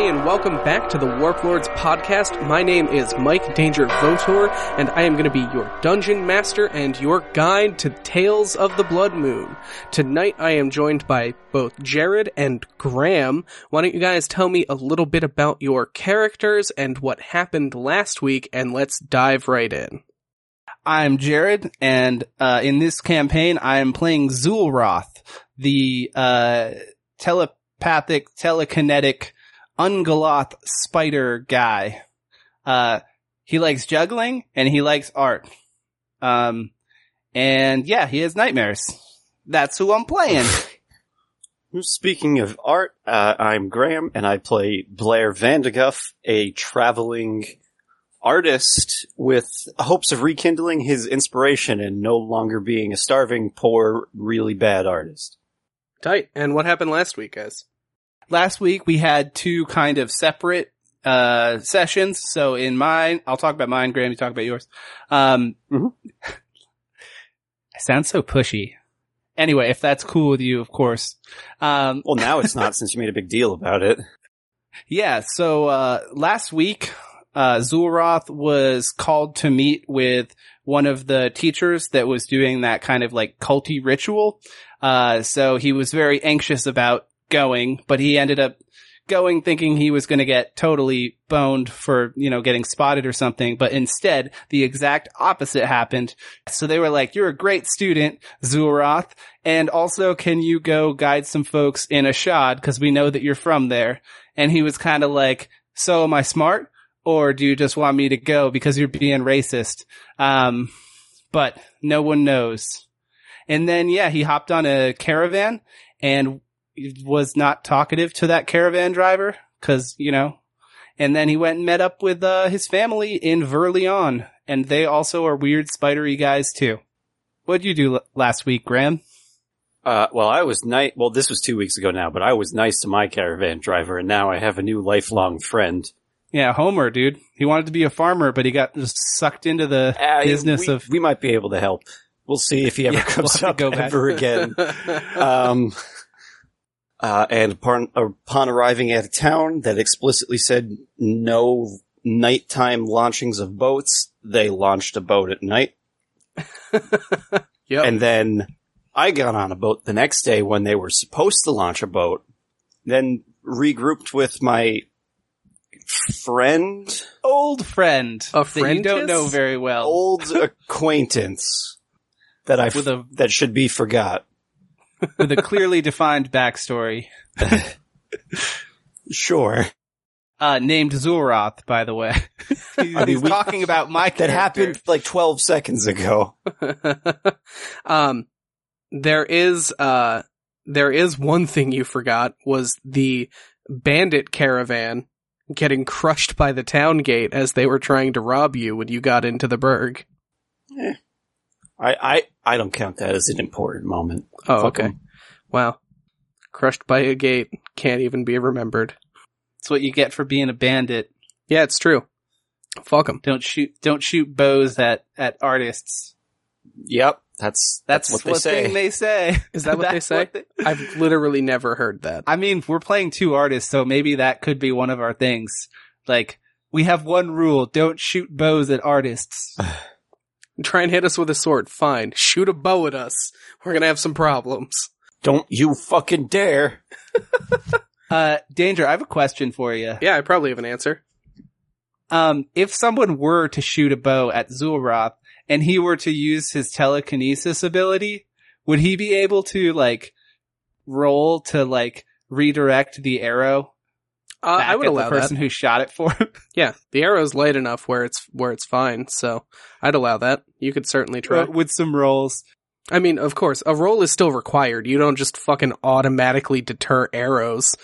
everybody, and welcome back to the Warp Lords podcast. My name is Mike Danger Votor, and I am going to be your dungeon master and your guide to Tales of the Blood Moon. Tonight, I am joined by both Jared and Graham. Why don't you guys tell me a little bit about your characters and what happened last week, and let's dive right in. I'm Jared, and uh, in this campaign, I am playing Zulroth, the uh, telepathic, telekinetic, ungoloth spider guy. Uh, he likes juggling and he likes art. Um, and yeah, he has nightmares. That's who I'm playing. Speaking of art, uh, I'm Graham, and I play Blair Vandeguff, a traveling artist with hopes of rekindling his inspiration and no longer being a starving, poor, really bad artist. Tight. And what happened last week, guys? Last week we had two kind of separate uh sessions. So in mine, I'll talk about mine, Graham, you talk about yours. Um Mhm. I sound so pushy. Anyway, if that's cool with you, of course. Um Well, now it's not since you made a big deal about it. Yeah, so uh last week uh Zulroth was called to meet with one of the teachers that was doing that kind of like culty ritual. Uh so he was very anxious about going, but he ended up going thinking he was going to get totally boned for, you know, getting spotted or something, but instead the exact opposite happened. So they were like, you're a great student, Zulroth, and also can you go guide some folks in Ashad because we know that you're from there. And he was kind of like, so am I smart? Or do you just want me to go because you're being racist? Um, but no one knows. And then, yeah, he hopped on a caravan and was not talkative to that caravan driver because, you know, and then he went and met up with, uh, his family in Verleone and they also are weird spidery guys too. What'd you do l- last week, Graham? Uh, well, I was nice. Well, this was two weeks ago now, but I was nice to my caravan driver, and now I have a new lifelong friend. Yeah, Homer, dude. He wanted to be a farmer, but he got just sucked into the Uh, business we, of. we might be able to help. We'll see if he ever Yeah, we'll comes to up ever again. um, uh, and upon, upon arriving at a town that explicitly said no nighttime launchings of boats, they launched a boat at night. Yep. And then I got on a boat the next day when they were supposed to launch a boat, then regrouped with my friend, old friend A that you don't know very well. old acquaintance that I With a- that should be forgot. With a clearly defined backstory. Sure. Uh, named Zulroth, by the way. He's, I mean, he's we- talking about my That happened like 12 seconds ago. um, there is, uh, there is one thing you forgot was the bandit caravan getting crushed by the town gate as they were trying to rob you when you got into the burg. I, I, I don't count that as an important moment. Oh, Fuck okay. 'em. Wow. Crushed by a gate can't even be remembered. It's what you get for being a bandit. Yeah, it's true. Fuck them. Don't shoot, don't shoot bows at, at artists. Yep. That's, That's, that's, what they say. thing they say. Is that what they That's say? they- I've literally never heard that. I mean, we're playing two artists, so maybe that could be one of our things. Like, we have one rule, don't shoot bows at artists. Try and hit us with a sword. Fine. Shoot a bow at us. We're gonna have some problems. don't you fucking dare. Uh, Danger, I have a question for you. Yeah, I probably have an answer. Um, if someone were to shoot a bow at Zulroth and he were to use his telekinesis ability, would he be able to like roll to like redirect the arrow Uh, back I would at allow the person that. who shot it for him? Yeah, the arrow's light enough where it's where it's fine, so I'd allow that. You could certainly try. with some rolls. I mean, of course, a roll is still required. You don't just fucking automatically deter arrows.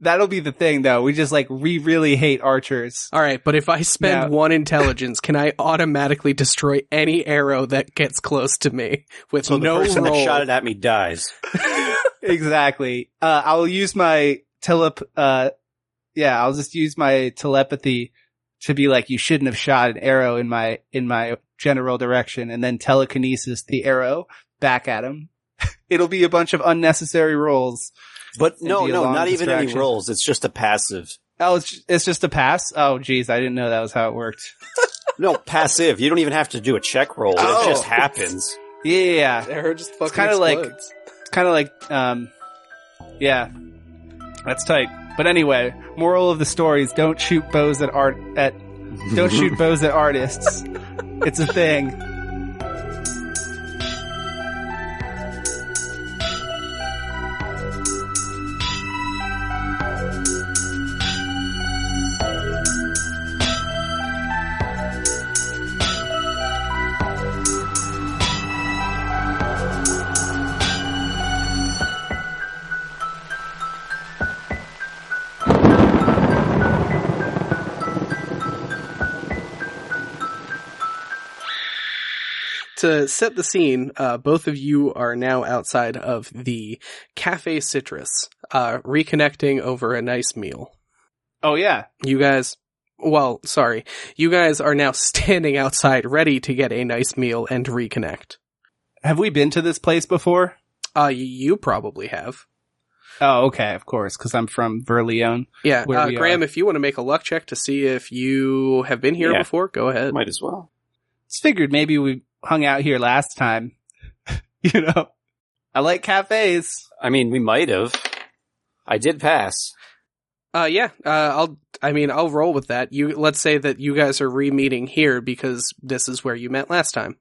That'll be the thing though. We just like, we really hate archers. All right, but if I spend Yeah. one intelligence, can I automatically destroy any arrow that gets close to me with So the no person roll? that shot it at me dies. exactly. Uh, I'll use my telep, uh, yeah, I'll just use my telepathy to be like, you shouldn't have shot an arrow in my, in my general direction and then telekinesis the arrow back at him. It'll be a bunch of unnecessary rolls. But no, no, not even any distraction. rolls. It's just a passive. Oh, it's, it's just a pass. Oh, geez, I didn't know that was how it worked. No, passive. You don't even have to do a check roll. Oh. It just happens. Yeah, yeah, yeah. Arrow just fucking kinda like- explodes. It's kind of like, um, yeah, that's tight. But anyway, moral of the story is don't shoot bows at art at don't shoot bows at artists. It's a thing. Set the scene, uh, both of you are now outside of the Cafe Citrus, uh, reconnecting over a nice meal. Oh yeah, You guys, well, sorry, you guys are now standing outside ready to get a nice meal and reconnect. have we been to this place before? Uh, you probably have. Oh, okay, of course, because I'm from Verleone. Yeah, uh, Graham, are. if you want to make a luck check to see if you have been here Yeah. before, go ahead. Might as well. Just figured maybe we hung out here last time. you know, I like cafes. I mean, we might have. I did pass. Uh, yeah, uh, I'll, I mean, I'll roll with that. You, let's say that you guys are re-meeting here because this is where you met last time.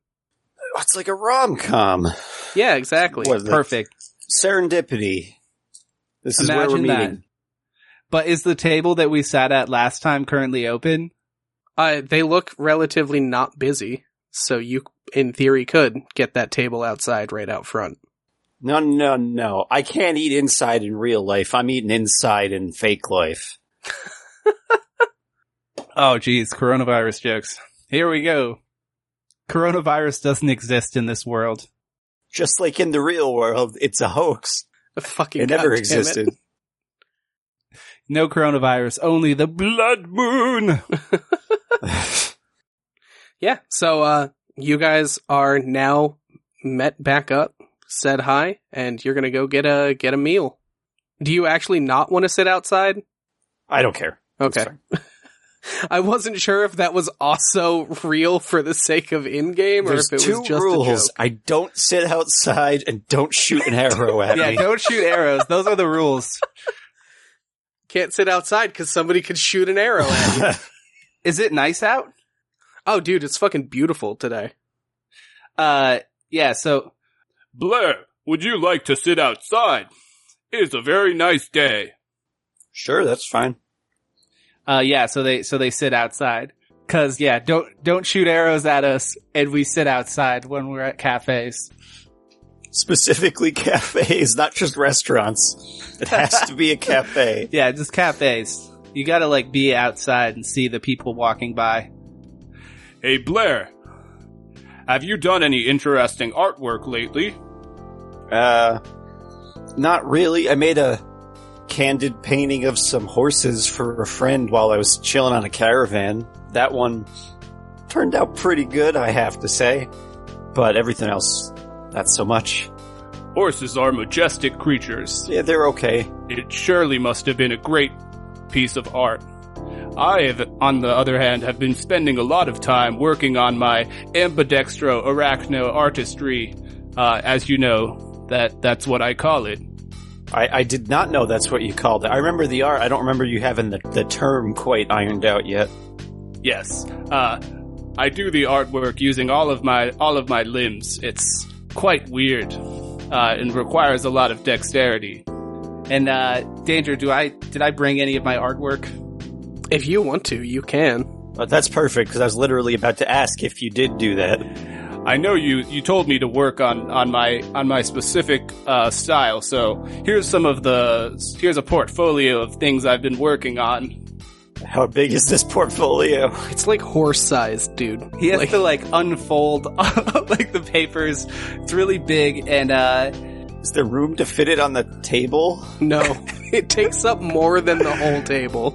Oh, It's like a rom com. Yeah, exactly. What is? Perfect. Serendipity. This is where we're Imagine that. meeting. But is the table that we sat at last time currently open? Uh, they look relatively not busy, so you, in theory, could get that table outside right out front. No, no, no. I can't eat inside in real life. I'm eating inside in fake life. Oh, geez, coronavirus jokes. Here we go. Coronavirus doesn't exist in this world. Just like in the real world, it's a hoax. A Fucking It never goddamn existed. No coronavirus, only the blood moon. Yeah, so, uh, you guys are now met back up, said hi, and you're gonna go get a, get a meal. Do you actually not want to sit outside? I don't care. Okay. I wasn't sure if that was also real for the sake of in-game or There's if it two was just a rules. joke. I don't sit outside and don't shoot an arrow at yeah, me. Yeah, don't shoot arrows. Those are the rules. Can't sit outside because somebody could shoot an arrow at you. Is it nice out? Oh, dude, it's fucking beautiful today. Uh, yeah, so Blair, would you like to sit outside? It is a very nice day. sure, that's fine. Uh, yeah, so they, so they sit outside. Cause yeah, don't, don't shoot arrows at us and we sit outside when we're at cafes. Specifically cafes, not just restaurants. It has to be a cafe. Yeah, just cafes. You gotta like be outside and see the people walking by. Hey Blair, have you done any interesting artwork lately? Uh, not really. I made a candid painting of some horses for a friend while I was chilling on a caravan. That one turned out pretty good, I have to say. But everything else, not so much. Horses are majestic creatures. Yeah, they're okay. It surely must have been a great piece of art. I on the other hand, have been spending a lot of time working on my ambidextro arachno artistry. Uh, as you know, that that's what I call it. I, I did not know that's what you called it. I remember the art. I don't remember you having the, the term quite ironed out yet. Yes. Uh, I do the artwork using all of my all of my limbs. It's quite weird, uh, and requires a lot of dexterity. And, uh, Danger, do I, did I bring any of my artwork? If you want to, you can. But that's perfect because I was literally about to ask if you did do that. I know you you told me to work on on my on my specific uh, style. So here's some of the here's a portfolio of things I've been working on. How big is this portfolio? It's like horse sized, dude. He has Like- to like unfold like the papers. It's really big and, uh, Is there room to fit it on the table? No, it takes up more than the whole table.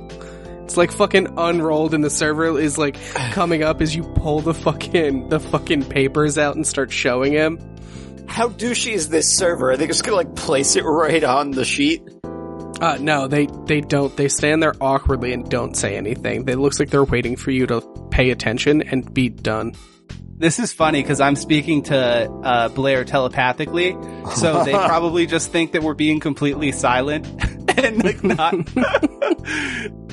It's like fucking unrolled and the server is like coming up as you pull the fucking, the fucking papers out and start showing him. How douchey is this server? Are they just gonna like place it right on the sheet? Uh, no, they they don't. They stand there awkwardly and don't say anything. It looks like they're waiting for you to pay attention and be done. This is funny because I'm speaking to uh, Blair telepathically, so they probably just think that we're being completely silent and like not.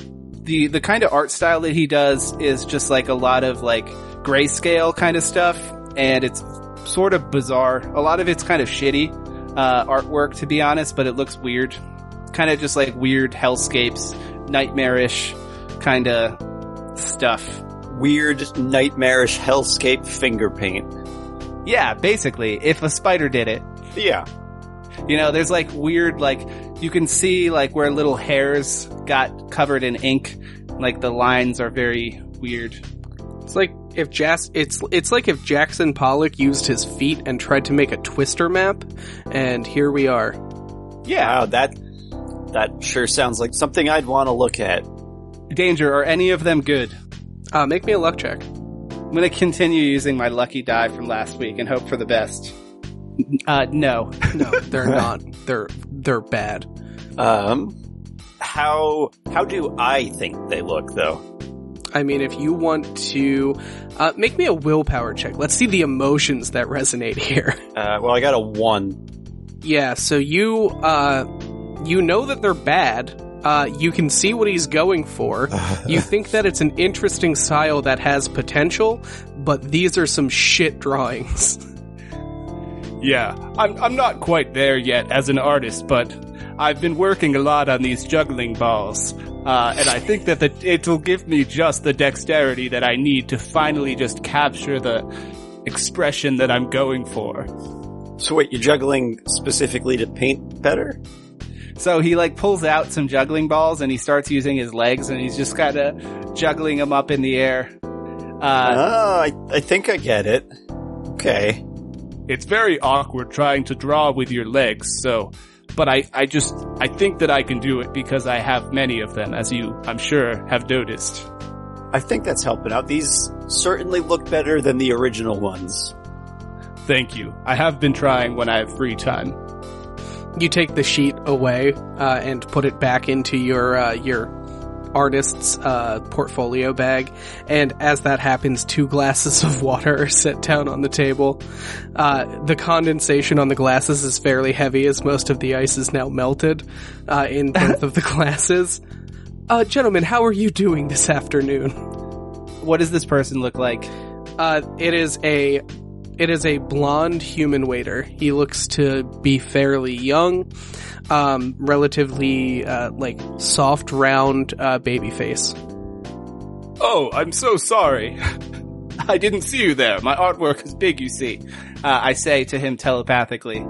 the the kind of art style that he does is just like a lot of like grayscale kind of stuff, and it's sort of bizarre. A lot of it's kind of shitty uh, artwork, to be honest, but it looks weird. Kind of just like weird hellscapes, nightmarish kind of stuff. Weird, nightmarish hellscape finger paint. Yeah, basically, if a spider did it. Yeah. You know, there's like weird, like, you can see like where little hairs got covered in ink. Like the lines are very weird. It's like if Jas- it's it's like if Jackson Pollock used his feet and tried to make a twister map, and here we are. Yeah, wow, that that sure sounds like something I'd want to look at. Danger, are any of them good? Uh, make me a luck check. I'm gonna continue using my lucky die from last week and hope for the best. Uh, no. No, they're not. They're they're bad. Um, how how do I think they look though? I mean, if you want to uh, make me a willpower check, let's see the emotions that resonate here. Uh, well, I got a one. Yeah, so you uh, you know that they're bad. Uh, you can see what he's going for. you think that it's an interesting style that has potential, but these are some shit drawings. Yeah, I'm, I'm not quite there yet as an artist, but I've been working a lot on these juggling balls. Uh, and I think that the, it will give me just the dexterity that I need to finally just capture the expression that I'm going for. So wait, you're juggling specifically to paint better? So he like pulls out some juggling balls and he starts using his legs and he's just kind of juggling them up in the air. Uh, oh, I, I think I get it. Okay. It's very awkward trying to draw with your legs, so, but I, I just, I think that I can do it because I have many of them, as you, I'm sure, have noticed. I think that's helping out. These certainly look better than the original ones. Thank you. I have been trying when I have free time. You take the sheet away uh, and put it back into your uh, your artist's uh, portfolio bag, and as that happens, two glasses of water are set down on the table. Uh, the condensation on the glasses is fairly heavy, as most of the ice is now melted uh, in both of the glasses. Uh, gentlemen, how are you doing this afternoon? what does this person look like? Uh, it is a it is a blonde human waiter. He looks to be fairly young, um, relatively uh, like soft, round uh, baby face. Oh, I'm so sorry. I didn't see you there. My artwork is big, you see. Uh, I say to him telepathically.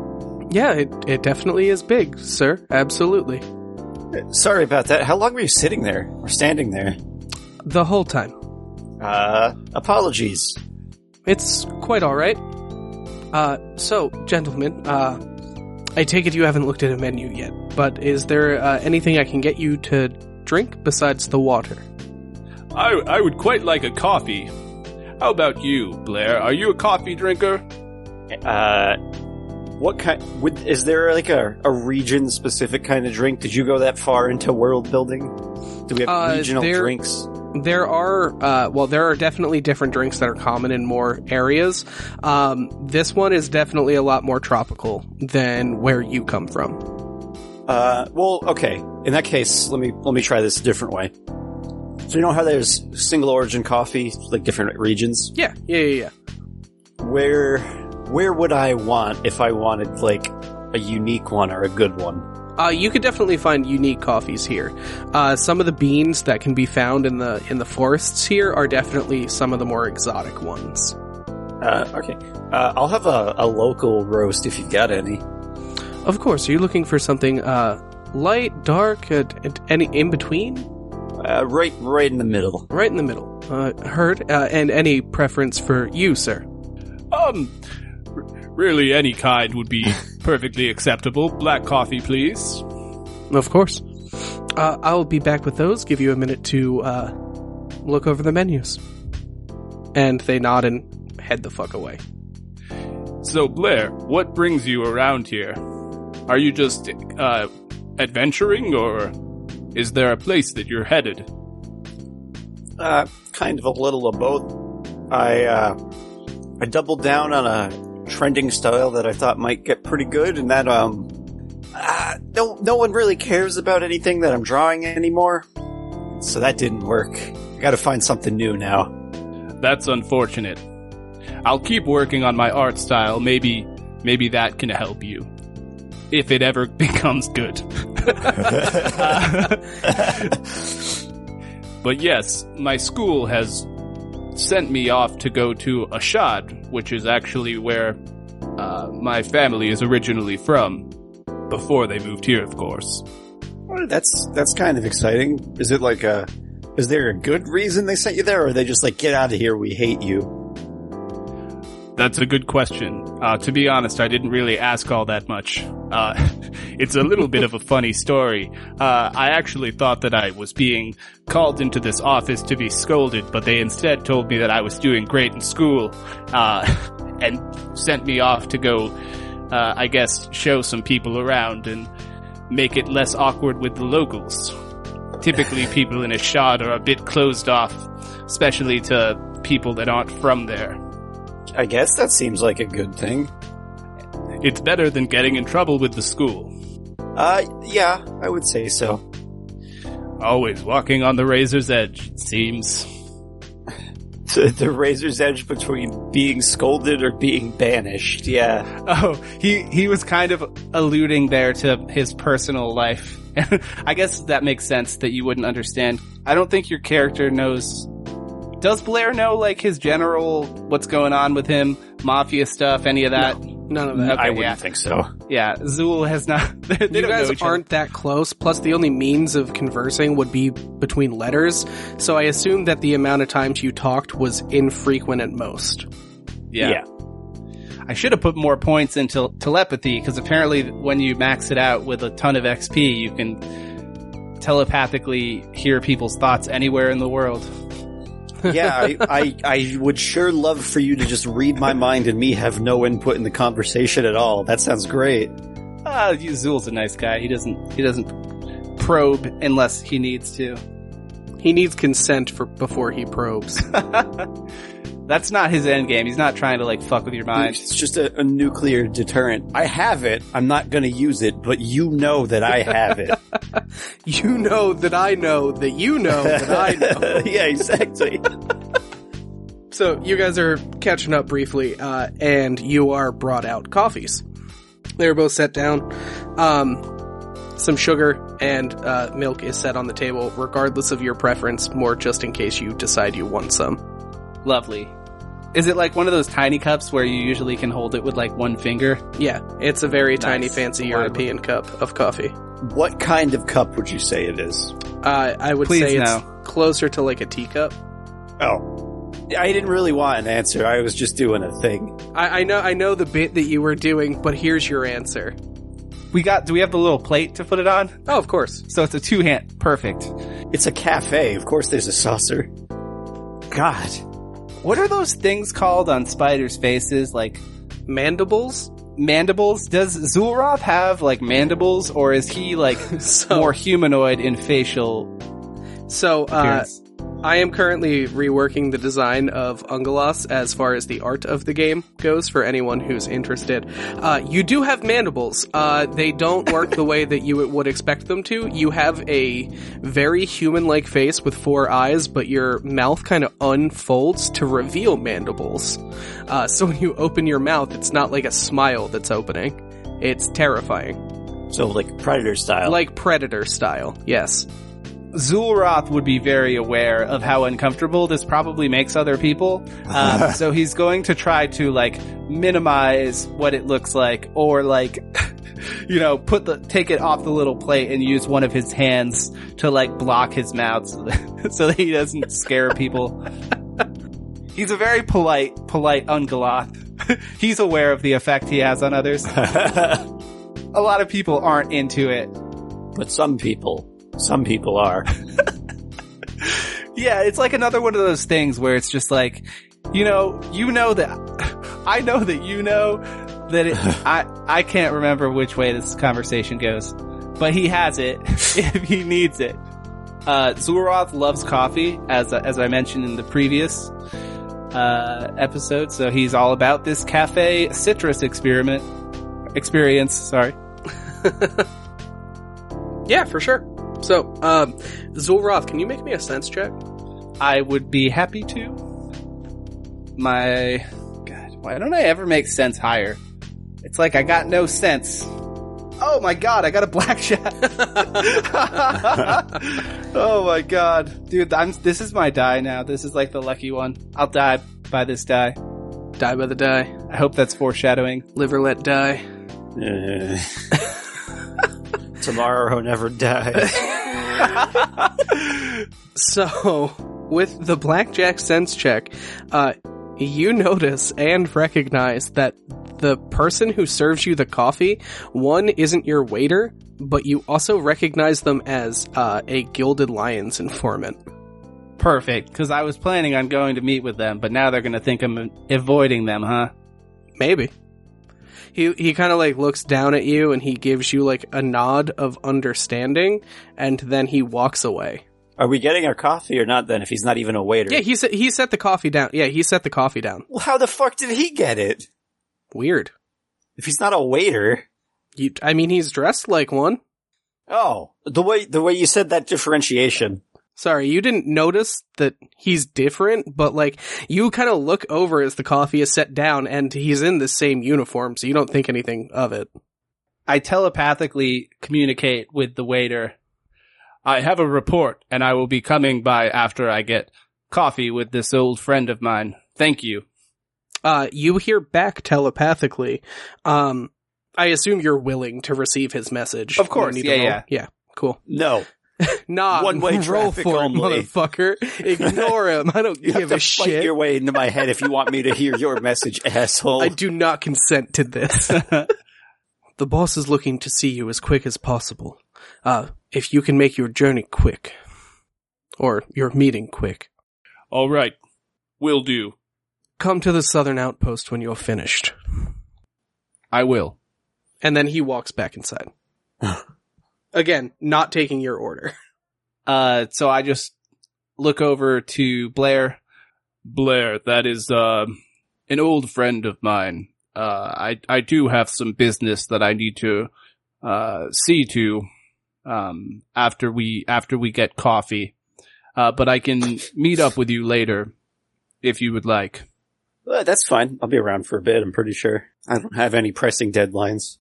Yeah, it it definitely is big, sir. Absolutely, Sorry about that. How long were you sitting there or standing there? the whole time. Uh, apologies. It's quite all right. Uh, so, gentlemen, uh, I take it you haven't looked at a menu yet, but is there uh, anything I can get you to drink besides the water? I, I would quite like a coffee. How about you, Blair? Are you a coffee drinker? Uh, what kind? Would, is there like a, a region specific kind of drink? Did you go that far into world building? Do we have Uh, regional there- drinks? There are, uh, well, there are definitely different drinks that are common in more areas. Um, this one is definitely a lot more tropical than where you come from. Uh, well, okay. In that case, let me let me try this a different way. So you know how there's single origin coffee, like different regions. Yeah, yeah, yeah, yeah. Where where would I want if I wanted like a unique one or a good one? Uh, you could definitely find unique coffees here. Uh, some of the beans that can be found in the in the forests here are definitely some of the more exotic ones. Uh, okay. Uh, I'll have a, a local roast if you've got any. Of course, are you looking for something uh, light, dark, and any in between? Uh, right, right in the middle. Right in the middle. Uh, heard. Uh, and any preference for you, sir? Um, really any kind would be perfectly acceptable. Black coffee, please. Of course. Uh, I'll be back with those. Give you a minute to uh, look over the menus. And they nod and head the fuck away. So, Blair, what brings you around here? Are you just uh, adventuring, or is there a place that you're headed? Uh, kind of a little of both. I, uh, I doubled down on a trending style that I thought might get pretty good, and that, um, uh, no, no one really cares about anything that I'm drawing anymore. So that didn't work. I gotta find something new now. That's unfortunate. I'll keep working on my art style. Maybe, maybe that can help you. If it ever becomes good. but yes, my school has sent me off to go to Ashad, which is actually where uh, my family is originally from. Before they moved here, of course. That's, that's kind of exciting. Is it like a, is there a good reason they sent you there, or are they just like, get out of here, we hate you? That's a good question. Uh, to be honest, I didn't really ask all that much. Uh, it's a little bit of a funny story. Uh, I actually thought that I was being called into this office to be scolded, but they instead told me that I was doing great in school, uh, and sent me off to go, uh, I guess, show some people around and make it less awkward with the locals. Typically, people in Ashad are a bit closed off, especially to people that aren't from there. I guess that seems like a good thing. It's better than getting in trouble with the school. Uh, yeah, I would say so. Always walking on the razor's edge, it seems. The, the razor's edge between being scolded or being banished. Yeah. Oh, he he was kind of alluding there to his personal life. I guess that makes sense that you wouldn't understand. I don't think your character knows. Does Blair know like his general what's going on with him, mafia stuff, any of that? None of that. Okay, I wouldn't yeah. think so. Yeah, Zool has not. They, you don't guys each aren't that close. Plus, the only means of conversing would be between letters. So I assume that the amount of times you talked was infrequent at most. Yeah. Yeah. I should have put more points into telepathy because apparently when you max it out with a ton of XP, you can telepathically hear people's thoughts anywhere in the world. Yeah, I, I, I would sure love for you to just read my mind and me have no input in the conversation at all. That sounds great. Ah, Zool's a nice guy. He doesn't he doesn't probe unless he needs to. He needs consent for before he probes. That's not his end game. He's not trying to like fuck with your mind. It's just a, a nuclear deterrent. I have it. I'm not going to use it, but you know that I have it. you know that I know that you know that I know. yeah, exactly. So you guys are catching up briefly, uh, and you are brought out coffees. They were both set down. Um, some sugar and uh, milk is set on the table, regardless of your preference, more just in case you decide you want some. Lovely. Is it like one of those tiny cups where you usually can hold it with like one finger? Yeah, it's a very tiny, fancy Reliable. European cup of coffee. what kind of cup would you say it is? Uh, I would Please say it's closer to like a teacup. Oh. I didn't really want an answer. I was just doing a thing. I, I know, I know the bit that you were doing, but here's your answer. We got do we have the little plate to put it on? Oh, of course. So it's a two hand perfect. It's a cafe. Of course there's a saucer. God. What are those things called on spiders' faces? Like Mandibles. mandibles? Does Zulroth have like mandibles or is he like So, more humanoid in facial so uh, appearance? I am currently reworking the design of Ungalas as far as the art of the game goes for anyone who's interested. Uh, you do have mandibles. Uh, they don't work the way that you would expect them to. You have a very human-like face with four eyes, but your mouth kind of unfolds to reveal mandibles. Uh, so when you open your mouth, it's not like a smile that's opening. It's terrifying. So like predator style. Like Predator style, yes. Zulroth would be very aware of how uncomfortable this probably makes other people. Um, so he's going to try to like minimize what it looks like or like, you know, put the, take it off the little plate and use one of his hands to like block his mouth so that, so that he doesn't scare people. He's a very polite, polite Ungoloth. he's aware of the effect he has on others. A lot of people aren't into it. but some people, some people are. Yeah, it's like another one of those things where it's just like, you know, you know that I know that you know that it, I I can't remember which way this conversation goes. but he has it if he needs it. Uh, Zulroth loves coffee, as as I mentioned in the previous uh, episode. So he's all about this cafe citrus experiment experience. Sorry. Yeah, for sure. So, um, Zulroth, can you make me a sense check? I would be happy to. My God, why don't I ever make sense higher? It's like I got no sense. Oh my God, I got a black blackjack. oh my God, dude, I'm. This is my die now. This is like the lucky one. I'll die by this die. Die by the die. I hope that's foreshadowing. Live or let die. Tomorrow never dies. So, with the blackjack sense check, uh, you notice and recognize that the person who serves you the coffee, one isn't your waiter, but you also recognize them as uh, a Gilded Lions informant. Perfect, because I was planning on going to meet with them, but now they're gonna think I'm avoiding them, huh? Maybe. He he kind of like looks down at you and he gives you like a nod of understanding, and then he walks away. Are we getting our coffee or not then if he's not even a waiter? Yeah, he set he set the coffee down. Yeah, he set the coffee down. well, how the fuck did he get it? Weird. If he's not a waiter. You, I mean, he's dressed like one. Oh, the way the way you said that differentiation. Sorry, you didn't notice that he's different, but like you kind of look over as the coffee is set down and he's in the same uniform, so you don't think anything of it. I telepathically communicate with the waiter. I have a report, and I will be coming by after I get coffee with this old friend of mine. Thank you. Uh, you hear back telepathically. Um, I assume you're willing to receive his message. Of course, You need to yeah, yeah. yeah. Cool. No, Nah, One-way roll traffic for it, only. motherfucker. Ignore him. I don't you give have to a fight shit. your way into my head if you want me to hear your message, asshole. I do not consent to this. the boss is looking to see you as quick as possible. Uh, if you can make your journey quick. Or your meeting quick. All right, will do. Come to the southern outpost when you're finished. I will. And then he walks back inside. Again, not taking your order. Uh, so I just look over to Blair. Blair, that is uh, an old friend of mine. Uh, I I do have some business that I need to uh, see to um, after we after we get coffee. Uh, but I can meet up with you later if you would like. Uh, that's fine. I'll be around for a bit. I'm pretty sure. I don't have any pressing deadlines.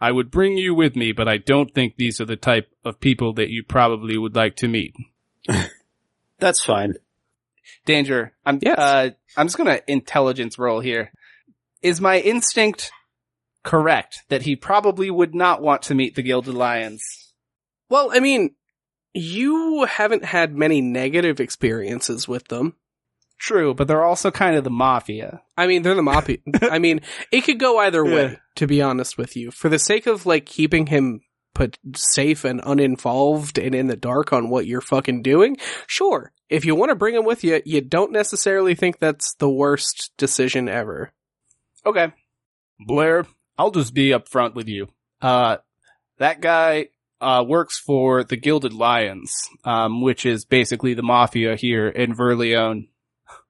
I would bring you with me, but I don't think these are the type of people that you probably would like to meet. That's fine. Danger. I'm, Yes. uh, I'm just gonna intelligence roll here. Is my instinct correct that he probably would not want to meet the Gilded Lions? Well, I mean, you haven't had many negative experiences with them. True, but they're also kind of the mafia. I mean, they're the mafia. I mean, it could go either way, Yeah. to be honest with you. For the sake of like keeping him put safe and uninvolved and in the dark on what you're fucking doing, sure. If you want to bring him with you, you don't necessarily think that's the worst decision ever. Okay. Blair, I'll just be upfront with you. Uh, That guy uh, works for the Gilded Lions, um, which is basically the mafia here in Verleone.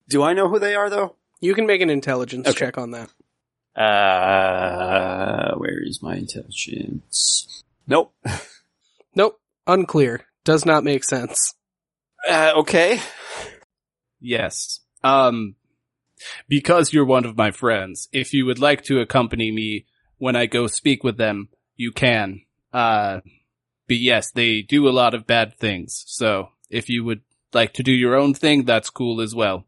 Do I know who they are though? You can make an intelligence Okay. check on that. Uh, where is my intelligence? Nope. Nope. Unclear. Does not make sense. Uh, okay. Yes. Um, because you're one of my friends, if you would like to accompany me when I go speak with them, you can. Uh, but yes, they do a lot of bad things. So if you would like to do your own thing, that's cool as well.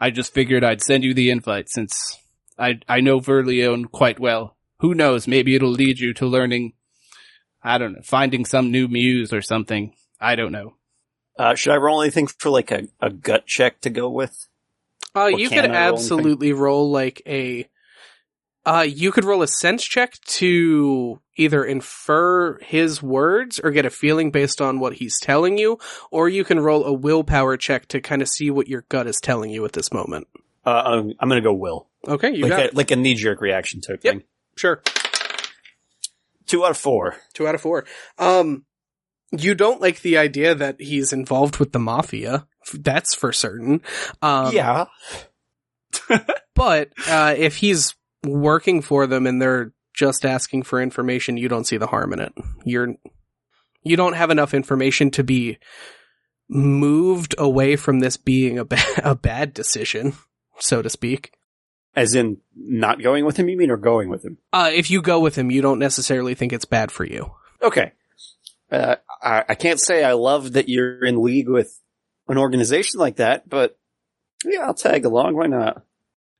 I just figured I'd send you the invite since I, I know Verleone quite well. Who knows? Maybe it'll lead you to learning, I don't know, finding some new muse or something. I don't know. Uh, should I roll anything for like a, a gut check to go with? Uh, Or you can could I roll anything? absolutely roll like a. Uh, you could roll a sense check to either infer his words or get a feeling based on what he's telling you, or you can roll a willpower check to kind of see what your gut is telling you at this moment. Uh, I'm, I'm gonna go will. Okay, you like got a, it. like a knee jerk reaction type Yep. thing. Sure. Two out of four. Two out of four. Um, you don't like the idea that he's involved with the mafia. That's for certain. Um, yeah. But uh, if he's working for them and they're just asking for information, you don't see the harm in it. You're you don't have enough information to be moved away from this being a ba- a bad decision, so to speak. As in not going with him, you mean, or going with him? Uh, if you go with him, you don't necessarily think it's bad for you. Okay. Uh, I, I can't say I love that you're in league with an organization like that, but yeah, I'll tag along. Why not?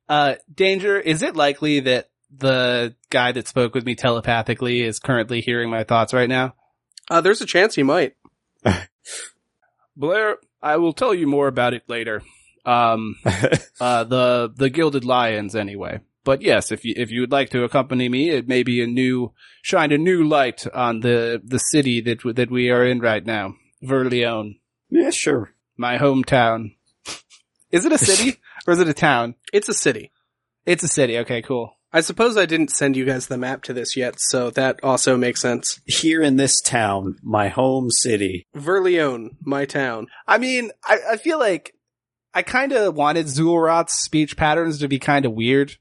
Uh, Danger, is it likely that the guy that spoke with me telepathically is currently hearing my thoughts right now? Uh, there's a chance he might. Blair, I will tell you more about it later. Um, uh, the the Gilded Lions, anyway. But yes, if you if you would like to accompany me, it may be a new shine a new light on the the city that that we are in right now, Verleone, yeah, sure. my hometown. Is it a city or is it a town? It's a city. It's a city. Okay, cool. I suppose I didn't send you guys the map to this yet, so that also makes sense. Here in this town, my home city. Verleone, my town. I mean, I, I feel like I kind of wanted Zulroth's speech patterns to be kind of weird.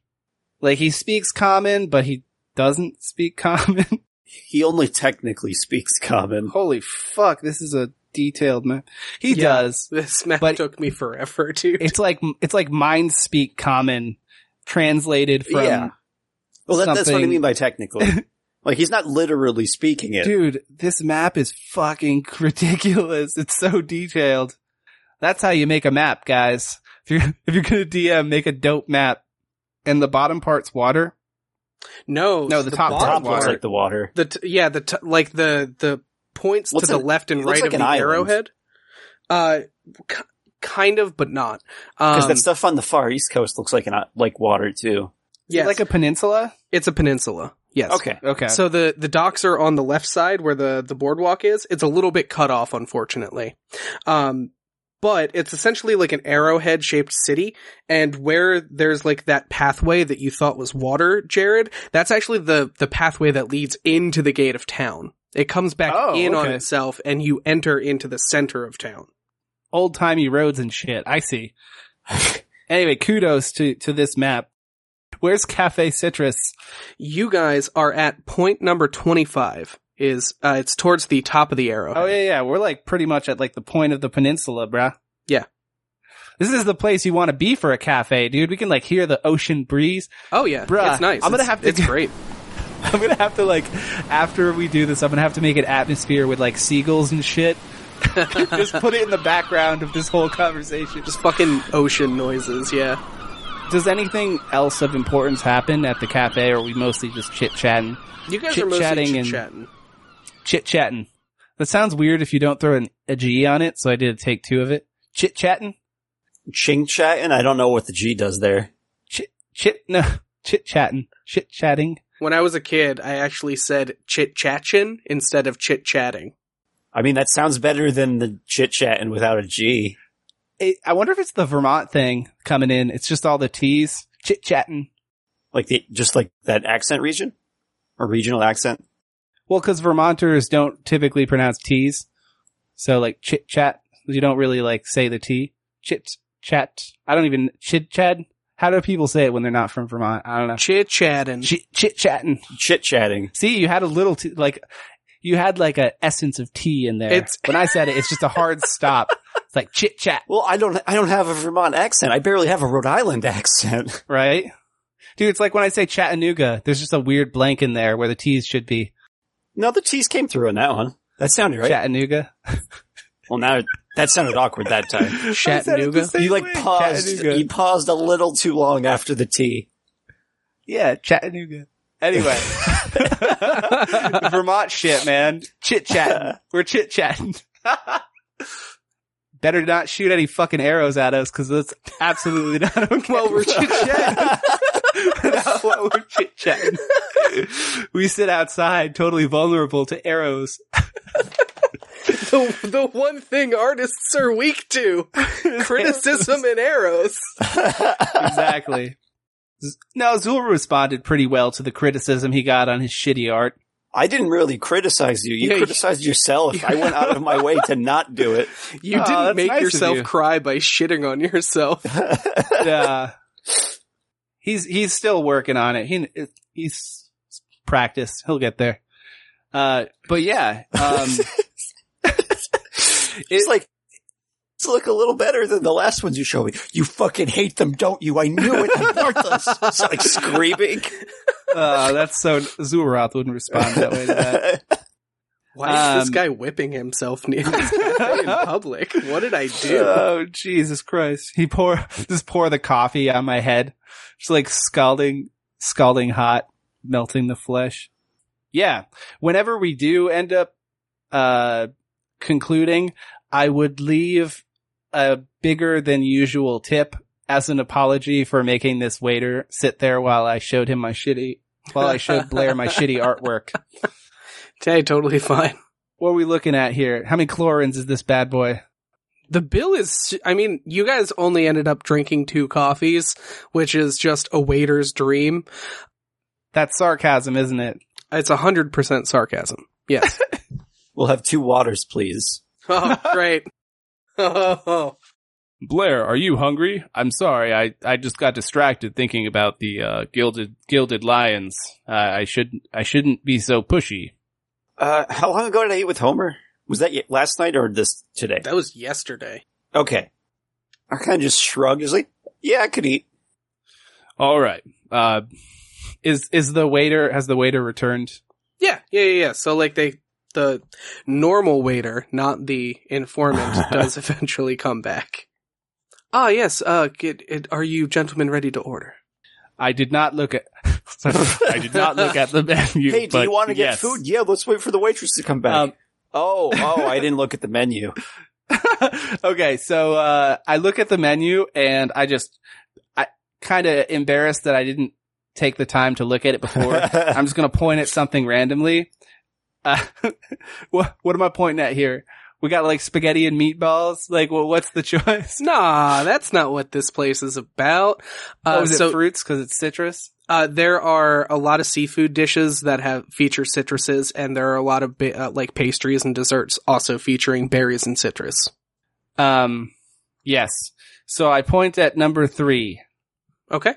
Like he speaks common, but he doesn't speak common. He only technically speaks common. Holy fuck, this is a detailed map. He Yeah. does. This map But- took me forever, dude. It's like it's like mind speak common translated from Yeah. Well, that, that's what I mean by technically. like he's not literally speaking it. Dude, this map is fucking ridiculous. It's so detailed. That's how you make a map, guys. If you're if you're gonna DM, make a dope map. And the bottom part's water. no, No, the top- bottom top Top looks part- like the water. the t- yeah, the t- like the the points What's to the it- left and right like of an the island. arrowhead. Uh, k- kind of, but not. Because Um, that stuff on the far east coast looks like an like water too. Yeah, like a peninsula? it's a peninsula. Yes. Okay. Okay. So the the docks are on the left side where the the boardwalk is. It's a little bit cut off, unfortunately. Um, but it's essentially like an arrowhead shaped city, and where there's like that pathway that you thought was water, Jared, that's actually the the pathway that leads into the gate of town. It comes back Oh, in on itself, and you enter into the center of town. Old timey roads and shit. I see. anyway, kudos to, to this map. Where's Cafe Citrus? You guys are at point number twenty five. Is uh, it's towards the top of the arrow. Oh yeah, yeah. We're like pretty much at like the point of the peninsula, bruh. Yeah. This is the place you want to be for a cafe, dude. We can like hear the ocean breeze. Oh yeah, Bruh, it's nice. I'm gonna have to It's great. I'm gonna have to like, after we do this, I'm gonna have to make an atmosphere with like seagulls and shit. Just put it in the background of this whole conversation. Just fucking ocean noises. Yeah. Does anything else of importance happen at the cafe, or are we mostly just chit chatting? You guys are mostly Chit-chatting and- chit-chatting. Chit chatting. That sounds weird if you don't throw an, a G on it, so I did a take two of it. Chit chatting? Ching chatting. I don't know what the G does there. Chit, chit, no, chit chatting. Chit chatting. When I was a kid, I actually said chit chatchin instead of chit chatting. I mean, that sounds better than the chit chatting without a G. It, I wonder if it's the Vermont thing coming in. It's just all the T's. Chit chatting. Like the, just like that accent region? Or regional accent? Well, cause Vermonters don't typically pronounce T's. So like chit chat, you don't really like say the T. Chit chat. I don't even, chit chat. How do people say it when they're not from Vermont? I don't know. Chit chatting. Chit, chit chatting. Chit chatting. See, you had a little t- like you had like an essence of tea in there. It's- when I said it, it's just a hard stop. It's like chit chat, Well, I don't, I don't have a Vermont accent. I barely have a Rhode Island accent. right? Dude, it's like when I say Chattanooga, there's just a weird blank in there where the T's should be. no, the T's came through on that one. That sounded right. Chattanooga. Well, now that sounded awkward that time. Chattanooga. You like paused. You paused a little too long after the T. Yeah, Chattanooga. Anyway. Vermont shit, man. Chit chatting. We're chit chatting. Better not shoot any fucking arrows at us because that's absolutely not okay. Well, we're chit chatting. That's what we're chit chatting. we sit outside, totally vulnerable to arrows. the, the one thing artists are weak to criticism and arrows. exactly. Now, No, Zul responded pretty well to the criticism he got on his shitty art. I didn't really criticize you. You Yeah, you- criticized yourself. I went out of my way to not do it. You Oh, didn't that's make nice yourself you. cry by shitting on yourself. yeah. He's he's still working on it. He he's practiced. He'll get there. Uh, but yeah, um, It's like, it's look a little better than the last ones you showed me. You fucking hate them, don't you? I knew it. I us. It's like screaming. uh, that's so Zulroth wouldn't respond that way to that. Why is this Um, guy whipping himself near this cafe in public? What did I do? Oh Jesus Christ! He pour just pour the coffee on my head, just like scalding, scalding hot, melting the flesh. Yeah. Whenever we do end up uh concluding, I would leave a bigger than usual tip as an apology for making this waiter sit there while I showed him my shitty while I showed Blair my shitty artwork. Okay, totally fine. What are we looking at here? How many chlorins is this bad boy? The bill is, I mean, you guys only ended up drinking two coffees, which is just a waiter's dream. That's sarcasm, isn't it? It's a hundred percent sarcasm. Yes. We'll have two waters, please. oh, great. Oh, Blair, are you hungry? I'm sorry, I, I just got distracted thinking about the uh, gilded gilded lions. Uh, I should I shouldn't be so pushy. Uh, how long ago did I eat with Homer? Was that y- last night or this today? that was yesterday. Okay. I kind of just shrugged. It's like, yeah, I could eat. All right. Uh, Is is the waiter has the waiter returned? Yeah, yeah, yeah, yeah. So like they, the normal waiter, not the informant, does eventually come back. Ah, yes. Uh, get, it, are you gentlemen ready to order? I did not look at. I did not look at the menu. hey, do but you want to get yes. food? Yeah, let's wait for the waitress to come back. Um, oh, oh, I didn't look at the menu. okay, so uh, I look at the menu and I just I kind of embarrassed that I didn't take the time to look at it before. I'm just gonna point at something randomly. Uh, what what am I pointing at here? We got like spaghetti and meatballs. Like, well, what's the choice? Nah, that's not what this place is about. Uh, oh, is so it fruits because it's citrus? Uh, there are a lot of seafood dishes that have feature citruses, and there are a lot of uh, like pastries and desserts also featuring berries and citrus. Um, yes. So I point at number three. Okay.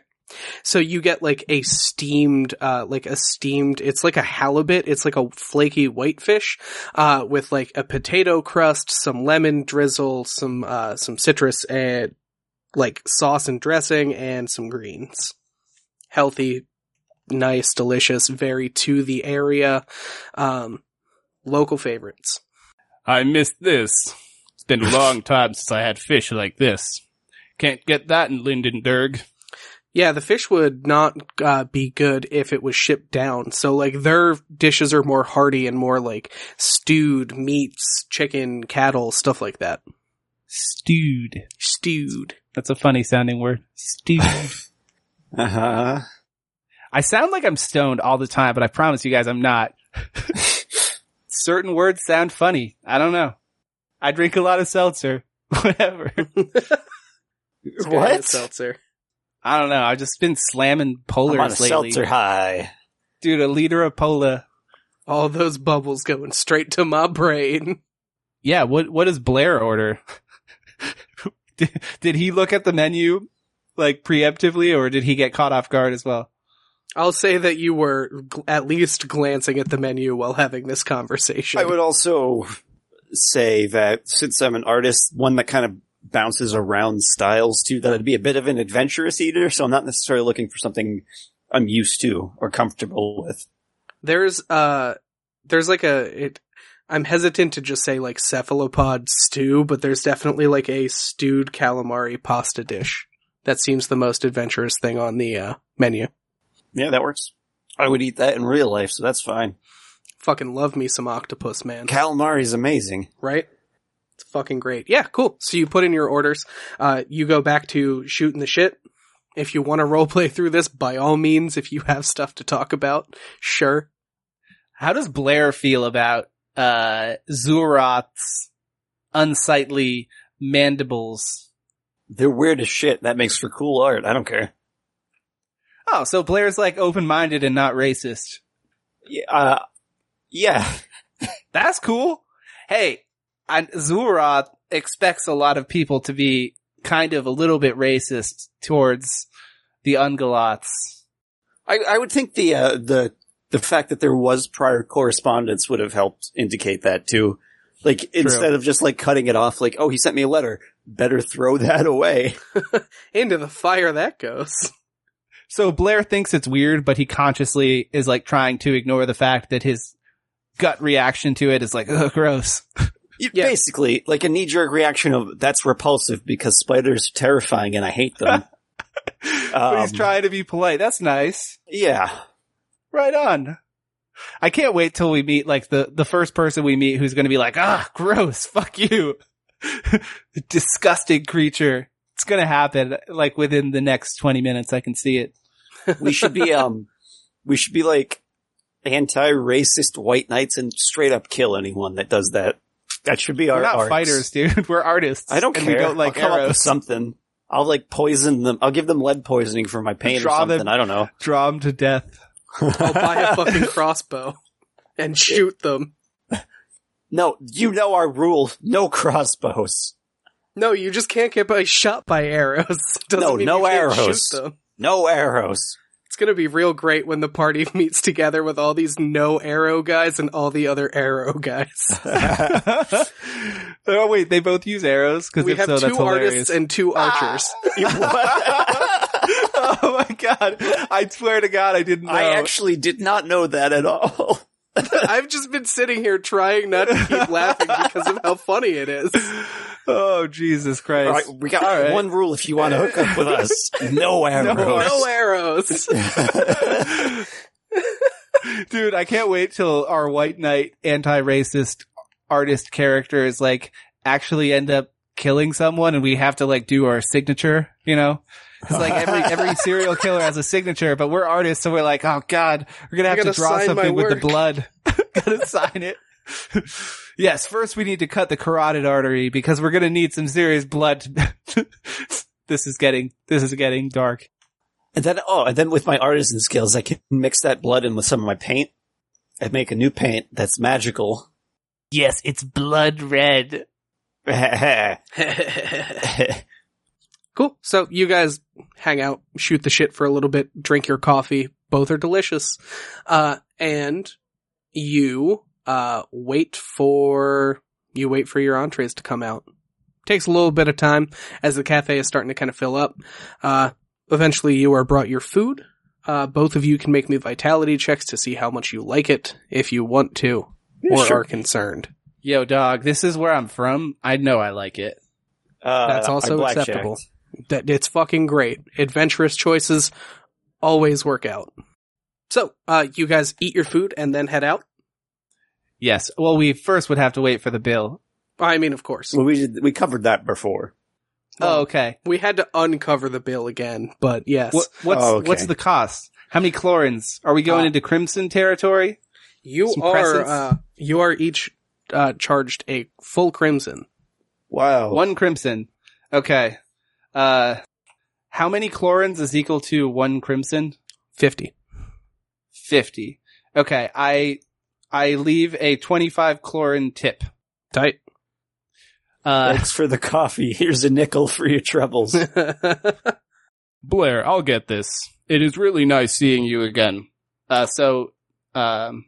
So you get like a steamed, uh, like a steamed, it's like a halibut. It's like a flaky whitefish, uh, with like a potato crust, some lemon drizzle, some, uh, some citrus and like sauce and dressing and some greens. Healthy, nice, delicious, very to the area. Um, local favorites. I missed this. It's been a long time since I had fish like this. Can't get that in Lindenberg. Yeah, the fish would not uh, be good if it was shipped down. So like their dishes are more hearty and more like stewed meats, chicken, cattle, stuff like that. Stewed. Stewed. That's a funny sounding word. Stewed. Uh huh. I sound like I'm stoned all the time, but I promise you guys I'm not. Certain words sound funny. I don't know. I drink a lot of seltzer. Whatever. This guy has What? Seltzer. I don't know. I've just been slamming polars I'm on a polars lately. seltzer high. Dude, a liter of pola. All those bubbles going straight to my brain. Yeah, what what does Blair order? did, did he look at the menu like preemptively or did he get caught off guard as well? I'll say that you were gl- at least glancing at the menu while having this conversation. I would also say that since I'm an artist, one that kind of bounces around styles too, that I'd be a bit of an adventurous eater, so I'm not necessarily looking for something I'm used to or comfortable with. There's uh there's like a it I'm hesitant to just say like cephalopod stew, but there's definitely like a stewed calamari pasta dish. That seems the most adventurous thing on the uh, menu. Yeah, that works. I would eat that in real life, so that's fine. Fucking love me some octopus, man. Calamari is amazing. Right? It's fucking great. Yeah, cool. So you put in your orders. Uh, you go back to shooting the shit. If you want to roleplay through this, by all means, if you have stuff to talk about, sure. How does Blair feel about uh Zulroth's unsightly mandibles? They're weird as shit. That makes for cool art. I don't care. Oh, so Blair's like open-minded and not racist. Yeah, uh, Yeah. That's cool. Hey, and Zulroth expects a lot of people to be kind of a little bit racist towards the Ungolots. I, I would think the, uh, the, the fact that there was prior correspondence would have helped indicate that too. Like, instead of just like cutting it off, like, oh, he sent me a letter. Better throw that away. Into the fire that goes. So Blair thinks it's weird, but he consciously is like trying to ignore the fact that his gut reaction to it is like, ugh, gross. Yeah. Basically, like a knee-jerk reaction of, that's repulsive because spiders are terrifying and I hate them. but he's Um, trying to be polite. That's nice. Yeah. Right on. I can't wait till we meet like the, the first person we meet who's going to be like, ah, gross. Fuck you. Disgusting creature. It's going to happen like within the next 20 minutes. I can see it. We should be, um, we should be like anti-racist white knights and straight up kill anyone that does that. That should be our We're not arcs. fighters, dude. We're artists. I don't and care. We don't like I'll come up with arrows. something. I'll like poison them. I'll give them lead poisoning for my pain or Draw them- I don't know. Draw them to death. I'll buy a fucking crossbow and shoot them. No, you know our rule. No crossbows. No, you just can't get by shot by arrows. Doesn't No, mean no you can't arrows. Shoot them. No arrows. It's gonna be real great when the party meets together with all these no arrow guys and all the other arrow guys. oh wait, they both use arrows because we if have so, two that's artists and two ah! archers. oh my god! I swear to God, I didn't know. I actually did not know that at all. I've just been sitting here trying not to keep laughing because of how funny it is. Oh Jesus Christ! All right, we got All right. one rule if you want to hook up with us. No arrows. No arrows. Dude, I can't wait till our white knight anti-racist artist characters like actually end up killing someone and we have to like do our signature, you know? Cause like every, every serial killer has a signature, but we're artists, so we're like, oh god, we're gonna have to draw something with the blood. gotta sign it. yes, first we need to cut the carotid artery because we're gonna need some serious blood. this is getting, this is getting dark. And then, oh, and then with my artisan skills, I can mix that blood in with some of my paint and make a new paint that's magical. Yes, it's blood red. cool. So you guys hang out, shoot the shit for a little bit, drink your coffee. Both are delicious. Uh, and you, uh, wait for, you wait for your entrees to come out. Takes a little bit of time as the cafe is starting to kind of fill up. Uh, eventually you are brought your food. Uh, both of you can make me vitality checks to see how much you like it if you want to or sure. are concerned. Yo, dog, this is where I'm from. I know I like it. Uh, That's also acceptable. That it's fucking great. Adventurous choices always work out. So, uh, you guys eat your food and then head out. Yes. Well, we first would have to wait for the bill. I mean, of course, Well, we did, we covered that before. Oh, okay. we had to uncover the bill again, but yes, What, what's Oh, okay. what's the cost? How many chlorins? Are we going Uh, into crimson territory? you some are presents? uh, you are each uh, charged a full crimson. Wow. One crimson. Okay. Uh, how many chlorins is equal to one crimson? Fifty. Fifty. Okay. I I leave a twenty-five chlorin tip. Tight. Uh, Thanks for the coffee. Here's a nickel for your troubles. Blair, I'll get this. It is really nice seeing you again. uh, so, um,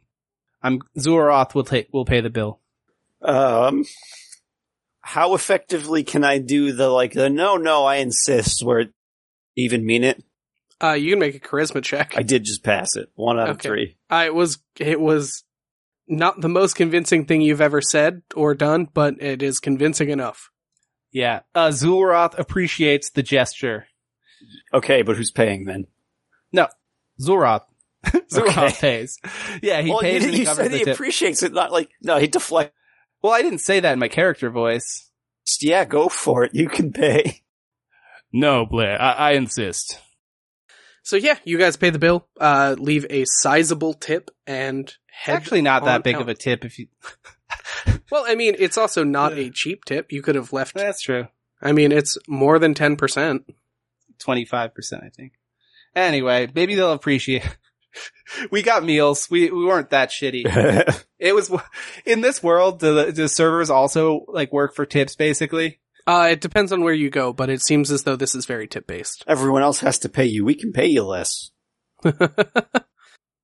I'm Zulroth will take will pay the bill. um, how effectively can I do the like the no, no, I insist where it even mean it? uh, you can make a charisma check. I did just pass it. One out of three. Uh, it was it was not the most convincing thing you've ever said or done, but it is convincing enough. Yeah. Uh, Zulroth appreciates the gesture. Okay, but who's paying then? Zulroth. Zulroth Okay. pays. Yeah, he well, pays you, and he you covers said the he tip. appreciates it, not like no, he deflects. well, I didn't say that in my character voice. Yeah, go for it. You can pay. No, Blair, I, I insist. So yeah, you guys pay the bill, uh, leave a sizable tip, and head actually not on that big out. of a tip if you. Well, I mean, it's also not a cheap tip. You could have left. That's true. I mean, it's more than ten percent. Twenty five percent, I think. Anyway, maybe they'll appreciate. we got meals. We we weren't that shitty. It was in this world. The the servers also like work for tips, basically. Uh, it depends on where you go, but it seems as though this is very tip based. Everyone else has to pay you. We can pay you less.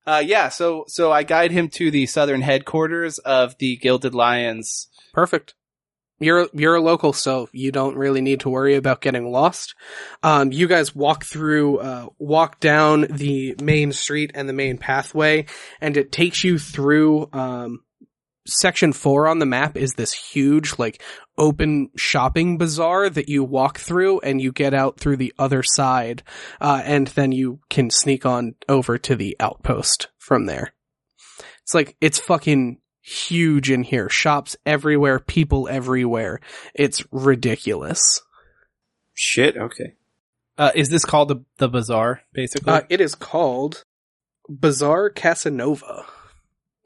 Uh, yeah. So so I guide him to the southern headquarters of the Gilded Lions. Perfect. You're you're a local, so you don't really need to worry about getting lost. Um, you guys walk through, uh, walk down the main street and the main pathway, and it takes you through. Um, section four on the map is this huge, like, open shopping bazaar that you walk through, and you get out through the other side, uh, and then you can sneak on over to the outpost from there. It's like it's fucking huge in here. Shops everywhere, people everywhere. It's ridiculous. Shit. Okay. Uh, is this called the the bazaar? Basically, Uh, it is called Bazaar Casanova.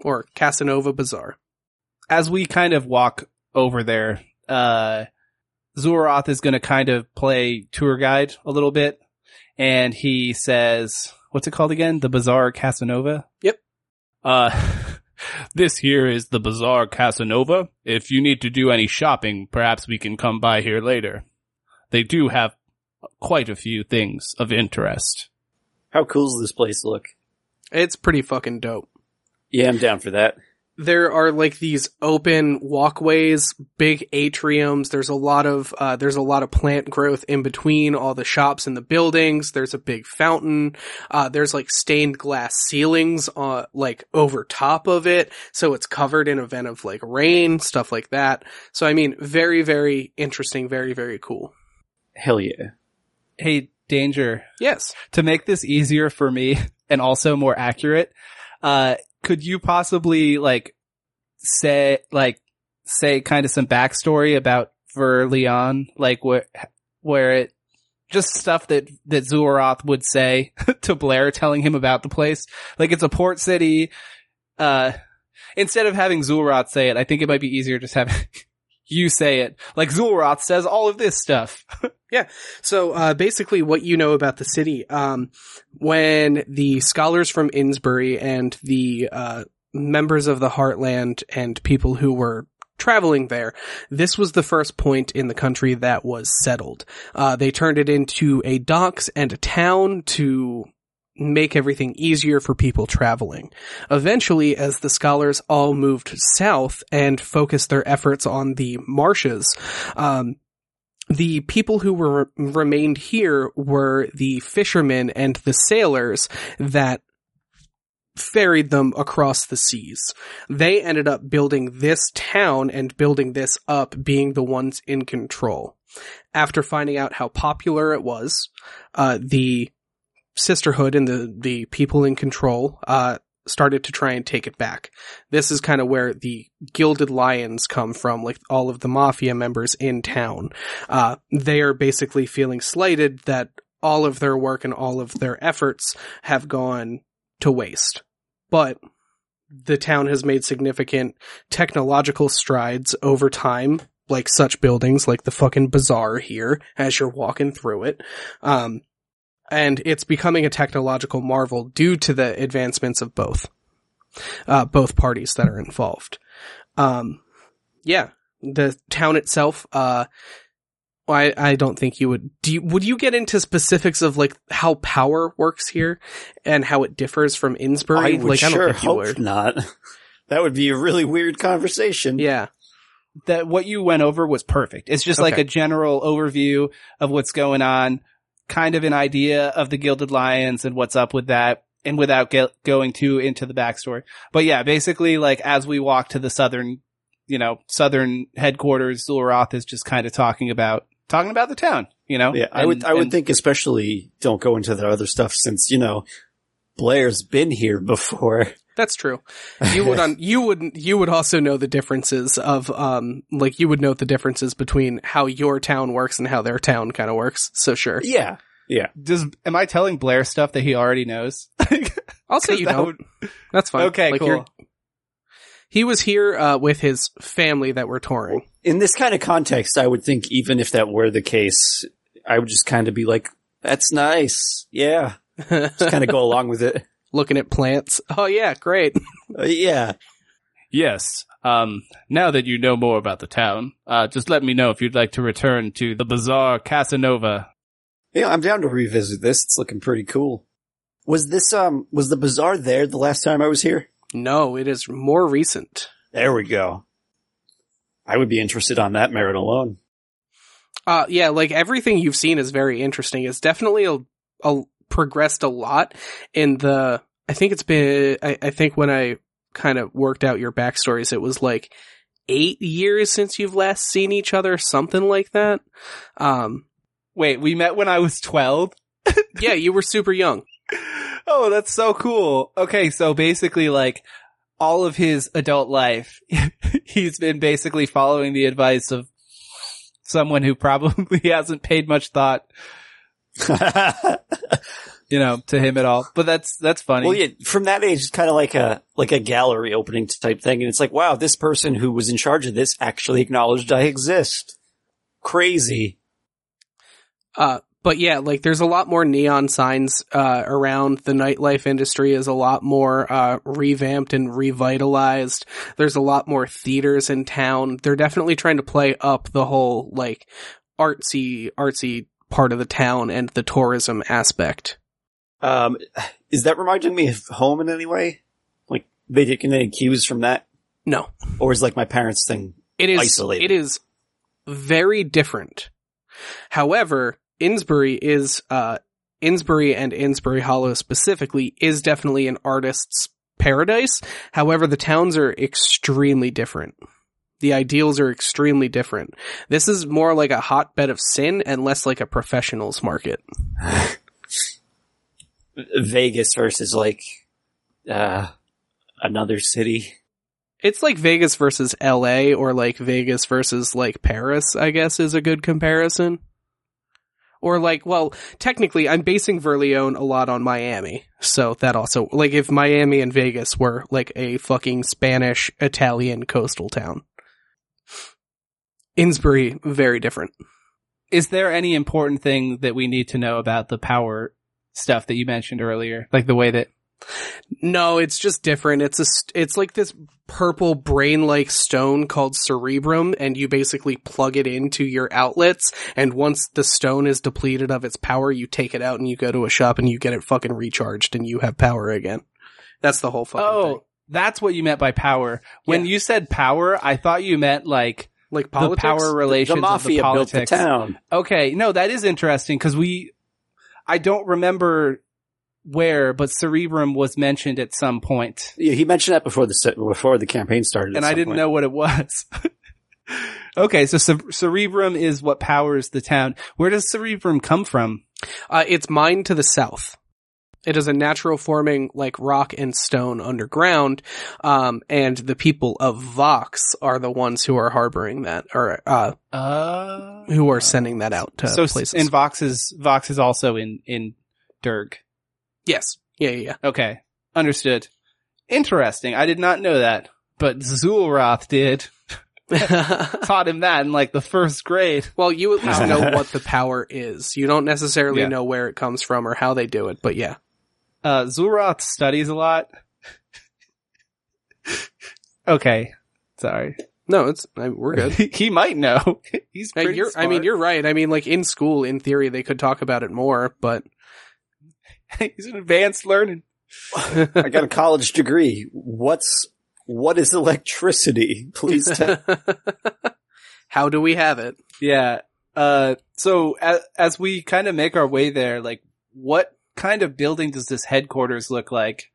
Or Casanova Bazaar. as we kind of walk over there, uh, Zulroth is going to kind of play tour guide a little bit, and he says, "What's it called again? The Bazaar Casanova." Yep. Uh, this here is the Bazaar Casanova. If you need to do any shopping, perhaps we can come by here later. They do have quite a few things of interest. How cool does this place look? It's pretty fucking dope. Yeah, I'm down for that. There are like these open walkways, big atriums. There's a lot of uh, there's a lot of plant growth in between all the shops and the buildings. There's a big fountain. Uh, there's like stained glass ceilings, uh, like over top of it, so it's covered in event of like rain, stuff like that. So I mean, very very interesting, very very cool. Hell yeah. Hey, Danger. Yes. To make this easier for me and also more accurate, uh, could you possibly like say like say kind of some backstory about Verleone, like where where it just stuff that that Zulroth would say to Blair, telling him about the place. Like it's a port city. Uh, instead of having Zulroth say it, I think it might be easier just having you say it. Like Zulroth says all of this stuff. Yeah. So uh, basically, what you know about the city, um, when the scholars from Innsbury and the uh, members of the Heartland and people who were traveling there, this was the first point in the country that was settled. Uh, they turned it into a docks and a town to make everything easier for people traveling. Eventually, as the scholars all moved south and focused their efforts on the marshes, um, the people who were remained here were the fishermen and the sailors that ferried them across the seas. They ended up building this town and building this up being the ones in control. After finding out how popular it was, uh, the sisterhood and the, the people in control, uh, started to try and take it back. This is kind of where the Gilded Lions come from, like all of the mafia members in town. Uh, they are basically feeling slighted that all of their work and all of their efforts have gone to waste. But the town has made significant technological strides over time, like such buildings like the fucking bazaar here as you're walking through it. Um, and it's becoming a technological marvel due to the advancements of both, uh, both parties that are involved. Um, yeah, the town itself, uh, I, I don't think you would. Do you, would you get into specifics of like how power works here and how it differs from Innsbury? I would like sure I don't think hope would. not. That would be a really weird conversation. Yeah, that what you went over was perfect. It's just like a general overview of what's going on, kind of an idea of the Gilded Lions and what's up with that, and without get, going too into the backstory. But yeah, basically, like as we walk to the southern, you know, southern headquarters, Zulroth is just kind of talking about talking about the town. You know, Yeah, I would I would and- think especially don't go into the other stuff since, you know, Blair's been here before. that's true. You would on you would you would also know the differences of um like you would note the differences between how your town works and how their town kind of works. So sure, Yeah. Yeah. Does am I telling Blair stuff that he already knows? I'll say you that don't. would- That's fine. okay, Like, cool. He was here uh, with his family that were touring. In this kind of context, I would think even if that were the case, I would just kind of be like, that's nice. Yeah. Just kind of go along with it. Looking at plants. Oh yeah, great. Uh, yeah. Yes. Um, now that you know more about the town, uh, just let me know if you'd like to return to the Bazaar Casanova. Yeah, I'm down to revisit this. It's looking pretty cool. Was this, um, was the bazaar there the last time I was here? No, it is more recent. There we go. I would be interested on that merit alone. Uh, yeah, like everything you've seen is very interesting. It's definitely a, a progressed a lot in the. I think it's been. I, I think when I kind of worked out your backstories, it was like eight years since you've last seen each other, something like that. Um, Wait, we met when I was 12? yeah, you were super young. Oh, that's so cool. Okay, so basically like all of his adult life, he's been basically following the advice of someone who probably hasn't paid much thought, you know, to him at all. But that's, that's funny. well, yeah, from that age, it's kind of like a, like a gallery opening type thing. And it's like, wow, this person who was in charge of this actually acknowledged I exist. Crazy. Uh, but yeah, like there's a lot more neon signs uh, around. The nightlife industry is a lot more uh, revamped and revitalized. There's a lot more theaters in town. They're definitely trying to play up the whole like artsy, artsy part of the town and the tourism aspect. Um, is that reminding me of home in any way? Like, they taking any cues from that? No, Or is like my parents' thing? it is. Isolated. It is very different. However, Innsbury is uh, Innsbury and Innsbury Hollow specifically is definitely an artist's paradise. However, the towns are extremely different. The ideals are extremely different. This is more like a hotbed of sin and less like a professionals market. Vegas versus like, uh, another city. It's like Vegas versus LA or like Vegas versus like Paris, I guess is a good comparison. Or like, well, technically I'm basing Verleone a lot on Miami. So that also, like if Miami and Vegas were like a fucking Spanish Italian coastal town. Innsbury, very different. Is there any important thing that we need to know about the power stuff that you mentioned earlier? Like the way that, No, it's just different. It's a, it's like this purple brain-like stone called cerebrum, and you basically plug it into your outlets. And once the stone is depleted of its power, you take it out and you go to a shop and you get it fucking recharged, and you have power again. That's the whole fucking oh, thing. that's what you meant by power. When you said power, I thought you meant like Like politics. the power relations The mafia of the built the town. Okay, no, that is interesting because we, I don't remember where, but cerebrum was mentioned at some point, Yeah, he mentioned that before the se- before the campaign started. and I didn't know what it was. okay, so cere- cerebrum is what powers the town. Where does cerebrum come from? Uh, it's mined to the south. It is a natural forming like rock and stone underground, um, and the people of Vox are the ones who are harboring that, or uh, Uh, who are sending that out to so places. and Vox is Vox is also in in Durg. yes, yeah, yeah, Okay, understood. Interesting. I did not know that, but Zulroth did. Taught him that in like the first grade. well, you at least know what the power is. You don't necessarily Yeah. know where it comes from or how they do it, but yeah. Uh, Zulroth studies a lot. okay, sorry. No, it's I, we're good. He, he might know. He's Hey, pretty you're, I mean, you're right. I mean, like in school, in theory, they could talk about it more, but He's an advanced learning. I got a college degree. What's what is electricity? Please tell. how do we have it? Yeah. Uh, so as, as we kind of make our way there, like, what kind of building does this headquarters look like?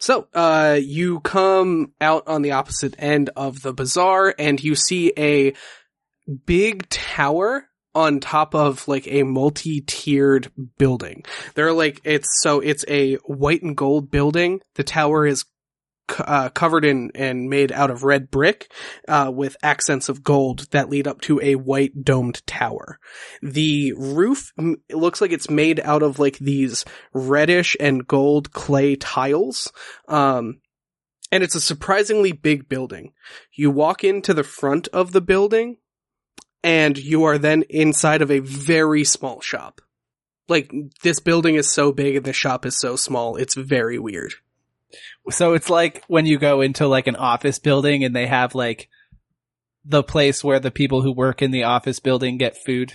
So, uh, you come out on the opposite end of the bazaar and you see a big tower on top of like a multi-tiered building. They're like, it's, so it's a white and gold building. The tower is uh, covered in and made out of red brick, uh, with accents of gold that lead up to a white domed tower. The roof it looks like it's made out of like these reddish and gold clay tiles. Um, and it's a surprisingly big building. You walk into the front of the building and you are then inside of a very small shop. Like this building is so big and the shop is so small. It's very weird. So it's like when you go into like an office building and they have like the place where the people who work in the office building get food.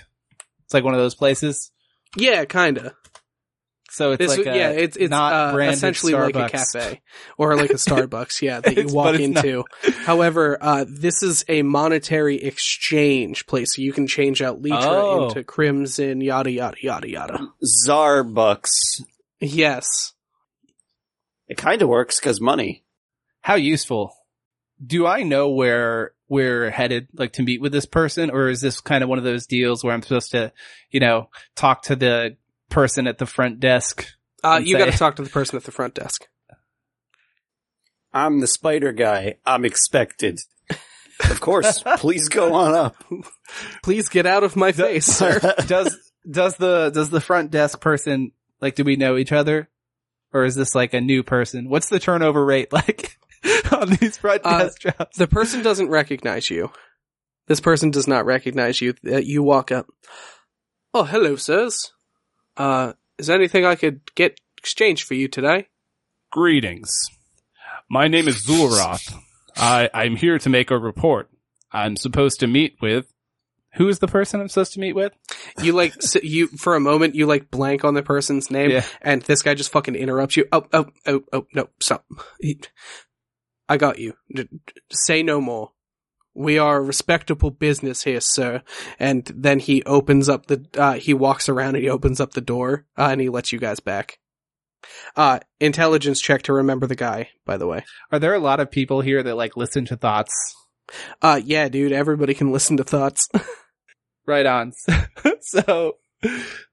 It's like one of those places. Yeah, kinda. So it's This, like a yeah, it's it's not uh, branded essentially like a cafe or like a Starbucks. Yeah, that you walk but it's not. into. However, uh, this is a monetary exchange place, so you can change out Litra Oh. into Crimson, yada yada yada yada. Zarbucks. Yes. It kind of works because money. How useful. Do I know where we're headed, like to meet with this person, or is this kind of one of those deals where I'm supposed to, you know, talk to the person at the front desk? Uh, you got to talk to the person at the front desk. I'm the spider guy. I'm expected. Of course. please go on up. Please get out of my face, sir. does does the does the front desk person like do we know each other, or is this like a new person? What's the turnover rate like on these front Uh, jobs? The person doesn't recognize you. This person does not recognize you. Uh, You walk up. Oh, hello, sirs. Uh, is there anything I could get exchanged for you today? Greetings. My name is Zulroth. I, I'm here to make a report. I'm supposed to meet with. Who is the person I'm supposed to meet with? You like s you for a moment. You like blank on the person's name, Yeah. and this guy just fucking interrupts you. Oh, oh, oh, oh, no, stop. I got you. Say no more. We are a respectable business here, sir. And then he opens up the. Uh, he walks around and he opens up the door, uh, and he lets you guys back. Uh, intelligence check to remember the guy. By the way. Are there a lot of people here that like listen to thoughts? Uh, yeah, dude. Everybody can listen to thoughts. Right on. so,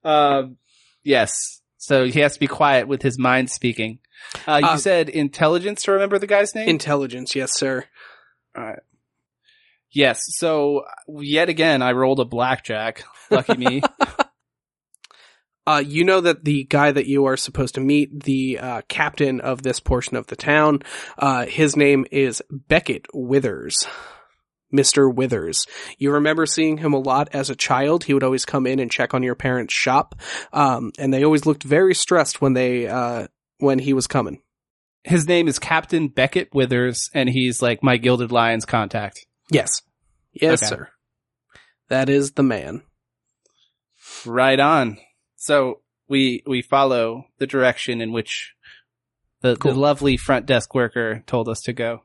um, yes. So he has to be quiet with his mind speaking. Uh, you Uh, said intelligence to remember the guy's name? intelligence, yes, sir. All right. Yes. So yet again, I rolled a blackjack. Lucky me. Uh, you know that the guy that you are supposed to meet, the uh, captain of this portion of the town, uh, his name is Beckett Withers. Mr. Withers. You remember seeing him a lot as a child. He would always come in and check on your parents' shop. Um, and they always looked very stressed when they, uh, when he was coming. his name is Captain Beckett Withers, and he's like my Gilded Lions contact. Yes. Yes, Okay. sir. That is the man. Right on. So we we follow the direction in which the, Cool. the lovely front desk worker told us to go.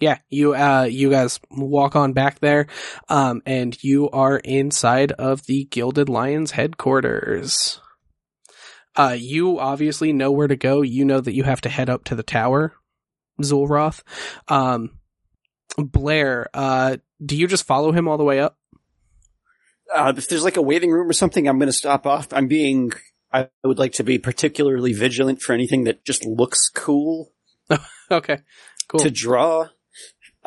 Yeah, you uh you guys walk on back there, um, and you are inside of the Gilded Lions headquarters. Uh, you obviously know where to go. You know that you have to head up to the tower, Zulroth. Um, Blair, uh, do you just follow him all the way up? Uh, if there's like a waiting room or something, I'm going to stop off. I'm being, I would like to be particularly vigilant for anything that just looks cool Okay, cool. to draw.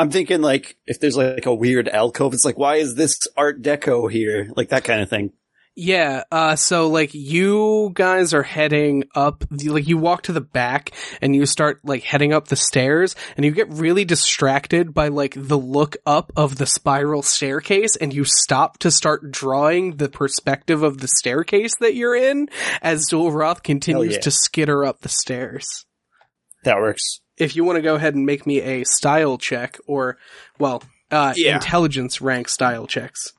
I'm thinking like, if there's like a weird alcove, it's like, why is this art deco here? Like that kind of thing. Yeah, uh, so like you guys are heading up, like you walk to the back and you start like heading up the stairs and you get really distracted by like the look up of the spiral staircase and you stop to start drawing the perspective of the staircase that you're in as Zulroth continues yeah. to skitter up the stairs. That works. If you want to go ahead and make me a style check or, well, uh, Yeah. intelligence rank style checks.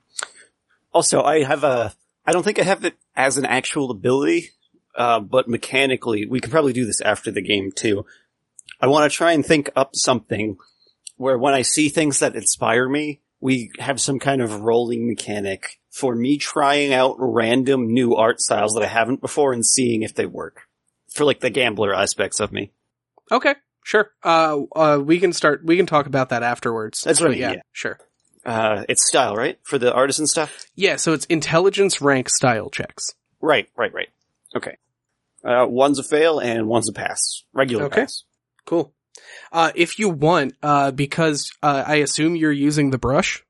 Also, I have a, I don't think I have it as an actual ability, uh, but mechanically, we could probably do this after the game too. I want to try and think up something where when I see things that inspire me, we have some kind of rolling mechanic for me trying out random new art styles that I haven't before and seeing if they work. For like the gambler aspects of me. Okay, sure. Uh, uh, we can start. We can talk about that afterwards. That's what I mean, Yeah, yeah. sure. Uh, it's style, right? For the artisan stuff? Yeah, so it's intelligence rank style checks. Right, right, right. Okay. Uh, one's a fail and one's a pass. Regular Okay. pass. Cool. Uh, if you want, uh, because uh, I assume you're using the brush.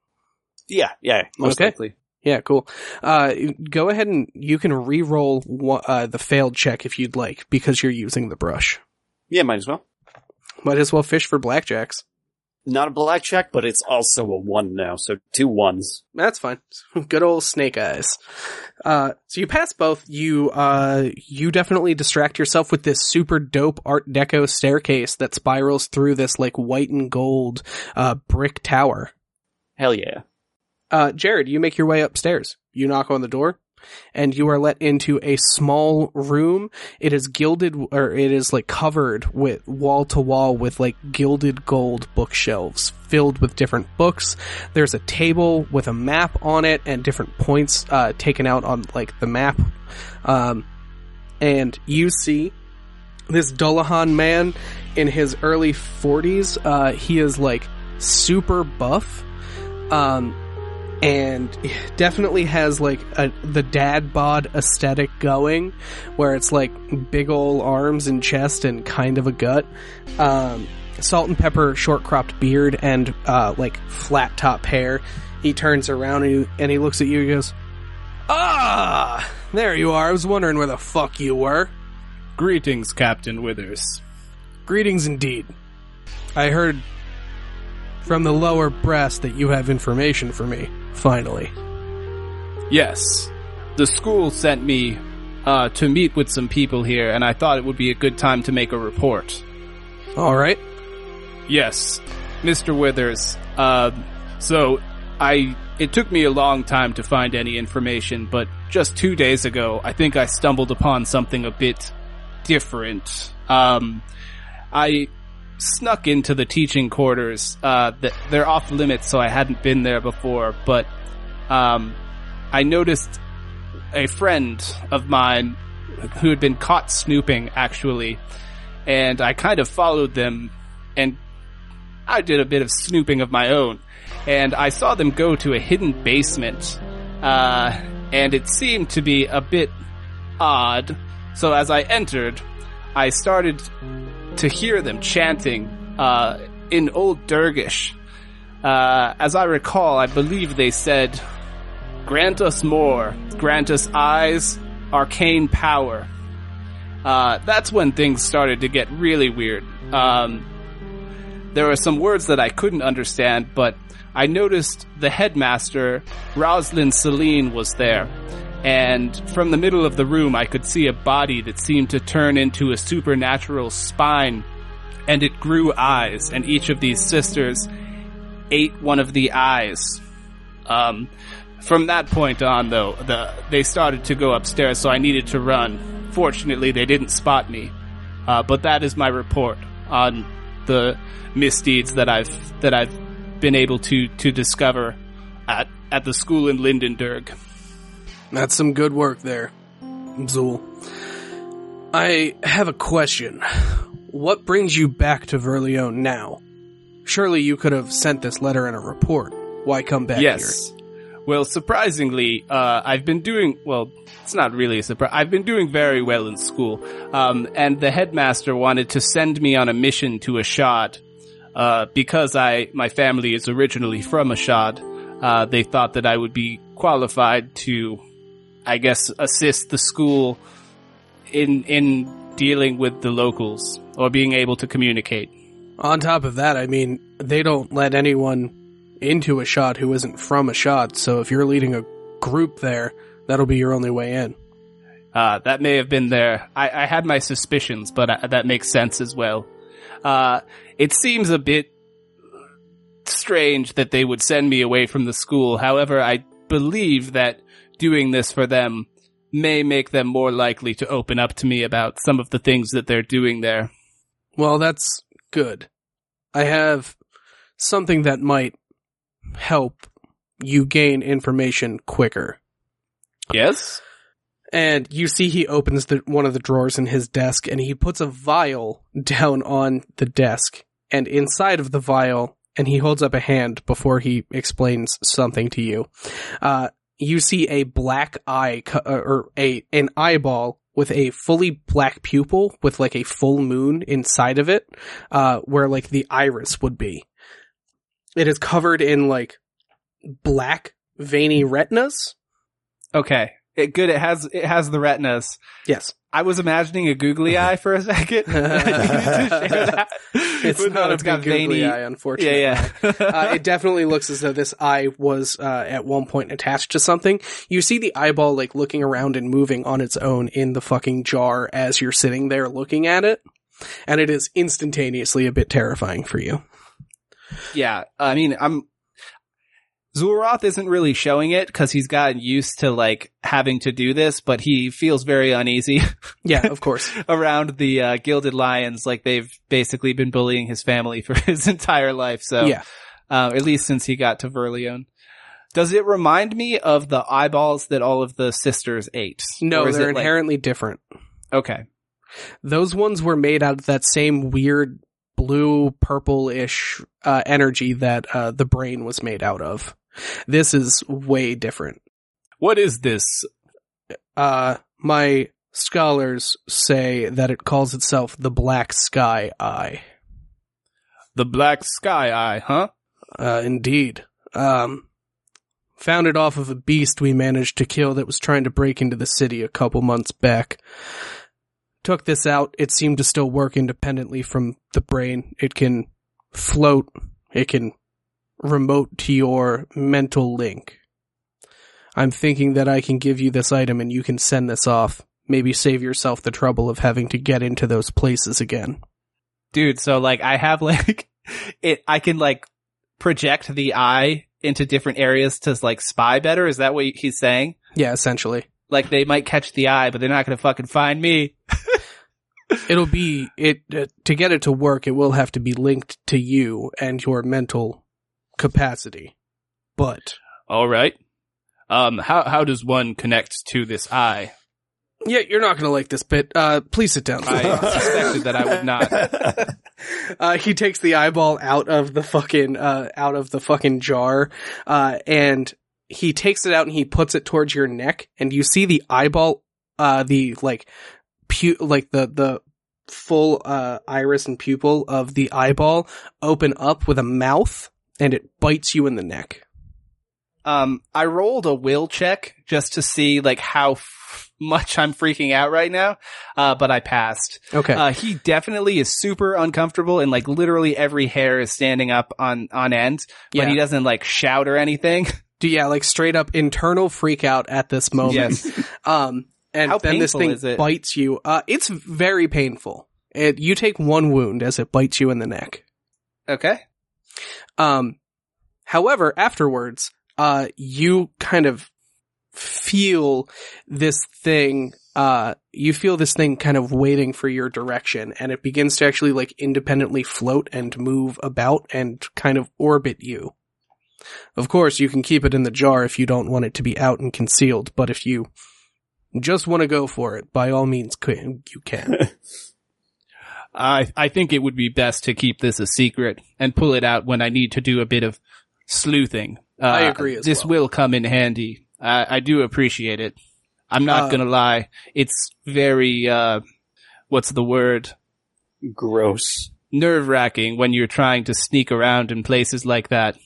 Yeah, yeah, most Okay. likely. Yeah, cool. Uh, go ahead and you can re-roll one, uh, the failed check if you'd like, because you're using the brush. Yeah, might as well. Might as well fish for blackjacks. not a blackjack, but it's also a one now, so two ones. That's fine. Good old snake eyes. Uh, so you pass both. You, uh, you definitely distract yourself with this super dope art deco staircase that spirals through this like white and gold, uh, brick tower. Hell yeah. Uh, Jared, you make your way upstairs. You knock on the door and you are let into a small room. It is gilded or it is like covered with wall to wall with like gilded gold bookshelves filled with different books. There's a table with a map on it and different points, uh, taken out on like the map. Um, and you see this Dullahan man in his early 40s. Uh, he is like super buff. Um, and definitely has like a, the dad bod aesthetic going, where it's like big ol' arms and chest and kind of a gut. Um, salt and pepper, short cropped beard, and uh, like flat top hair. He turns around and he, and he looks at you. and goes, "Ah, there you are. I was wondering where the fuck you were." Greetings, Captain Withers. Greetings indeed. I heard from the lower brass that you have information for me. Finally. Yes, the school sent me uh, to meet with some people here, and I thought it would be a good time to make a report. All right. Yes, Mr. Withers. Uh, so I it took me a long time to find any information, but just two days ago, I think I stumbled upon something a bit different. Um, I snuck into the teaching quarters. Uh, th- they're off limits, so I hadn't been there before. But um, I noticed a friend of mine who had been caught snooping, actually, and I kind of followed them, and I did a bit of snooping of my own, and I saw them go to a hidden basement, uh, and it seemed to be a bit odd. So as I entered, I started to hear them chanting uh, in Old Dergish. Uh, as I recall, I believe they said, "Grant us more, grant us eyes, arcane power." Uh, that's when things started to get really weird. Um, there were some words that I couldn't understand, but I noticed the headmaster, Roslyn Celine, was there. And from the middle of the room, I could see a body that seemed to turn into a supernatural spine, and it grew eyes, and each of these sisters ate one of the eyes. Um, from that point on, though, the, they started to go upstairs, so I needed to run. Fortunately, they didn't spot me. Uh, but that is my report on the misdeeds that I've that I've been able to to discover at at the school in Lindenberg. That's some good work there, Zool. I have a question. What brings you back to Verleone now? Surely you could have sent this letter in a report. Why come back here? yes. Well, surprisingly, uh, I've been doing well. It's not really a surprise. I've been doing very well in school, um, and the headmaster wanted to send me on a mission to Ashad uh, because I my family is originally from Ashad. Uh, they thought that I would be qualified to, I guess, assist the school in in dealing with the locals or being able to communicate. On top of that, I mean, they don't let anyone into Ashad who isn't from Ashad, so if you're leading a group there, that'll be your only way in. Uh, that may have been there. I, I had my suspicions, but uh, that makes sense as well. Uh, it seems a bit strange that they would send me away from the school. However, I believe that doing this for them may make them more likely to open up to me about some of the things that they're doing there. Well, that's good. I have something that might help you gain information quicker. Yes? And you see he opens the, one of the drawers in his desk and he puts a vial down on the desk and inside of the vial, and he holds up a hand before he explains something to you. Uh, you see a black eye, co- uh, or a, an eyeball with a fully black pupil with like a full moon inside of it, uh, where like the iris would be. It is covered in like black veiny retinas. Okay. It good. It has it has the retinas. Yes. I was imagining a googly eye for a second. I needed to share that. It's But no, not a it's got googly veiny- eye, unfortunately. Yeah, yeah. uh, it definitely looks as though this eye was uh, at one point attached to something. You see the eyeball like looking around and moving on its own in the fucking jar as you're sitting there looking at it, and it is instantaneously a bit terrifying for you. yeah. I mean, I'm. Zulroth isn't really showing it because he's gotten used to like having to do this, but he feels very uneasy Yeah, of course. around the uh, Gilded Lions. Like they've basically been bullying his family for his entire life. So Yeah. uh, at least since he got to Verleone. Does it remind me of the eyeballs that all of the sisters ate? No, they're it like- inherently different. okay. Those ones were made out of that same weird blue purple-ish uh, energy that uh, the brain was made out of. This is way different. What is this? Uh, my scholars say that it calls itself the Black Sky Eye. The black sky eye, huh? Uh, indeed. Um, founded off of a beast we managed to kill that was trying to break into the city a couple months back. Took this out. It seemed to still work independently from the brain. It can float. It can remote to your mental link. I'm thinking that I can give you this item and you can send this off. Maybe save yourself the trouble of having to get into those places again. Dude, so like I have like it I can like project the eye into different areas to like spy better. Is that what he's saying? Yeah, essentially. Like they might catch the eye, but they're not going to fucking find me. it'll be it uh, to get it to work it will have to be linked to you and your mental capacity but All right. Um, how how does one connect to this eye? yeah you're not gonna like this bit uh please sit down I suspected that I would not. uh he takes the eyeball out of the fucking uh out of the fucking jar uh and he takes it out and he puts it towards your neck and you see the eyeball uh the like pu- like the the full uh iris and pupil of the eyeball open up with a mouth and it bites you in the neck Um, I rolled a will check just to see like how f- much I'm freaking out right now. Uh, but I passed. okay Uh, he definitely is super uncomfortable and like literally every hair is standing up on, on end, but Yeah. he doesn't like shout or anything. Do yeah, like straight up internal freak out at this moment. Yes. Um, and How then this thing bites you. Uh, it's very painful. It, you take one wound as it bites you in the neck. Okay. Um, however, afterwards, uh, you kind of feel this thing, uh, you feel this thing kind of waiting for your direction and it begins to actually like independently float and move about and kind of orbit you. Of course, you can keep it in the jar if you don't want it to be out and concealed, but if you just want to go for it, by all means, you can. I I think it would be best to keep this a secret and pull it out when I need to do a bit of sleuthing. Uh, I agree as This well. will come in handy. I, I do appreciate it. I'm not Uh, gonna lie. It's very uh, what's the word? Gross. Nerve wracking when you're trying to sneak around in places like that.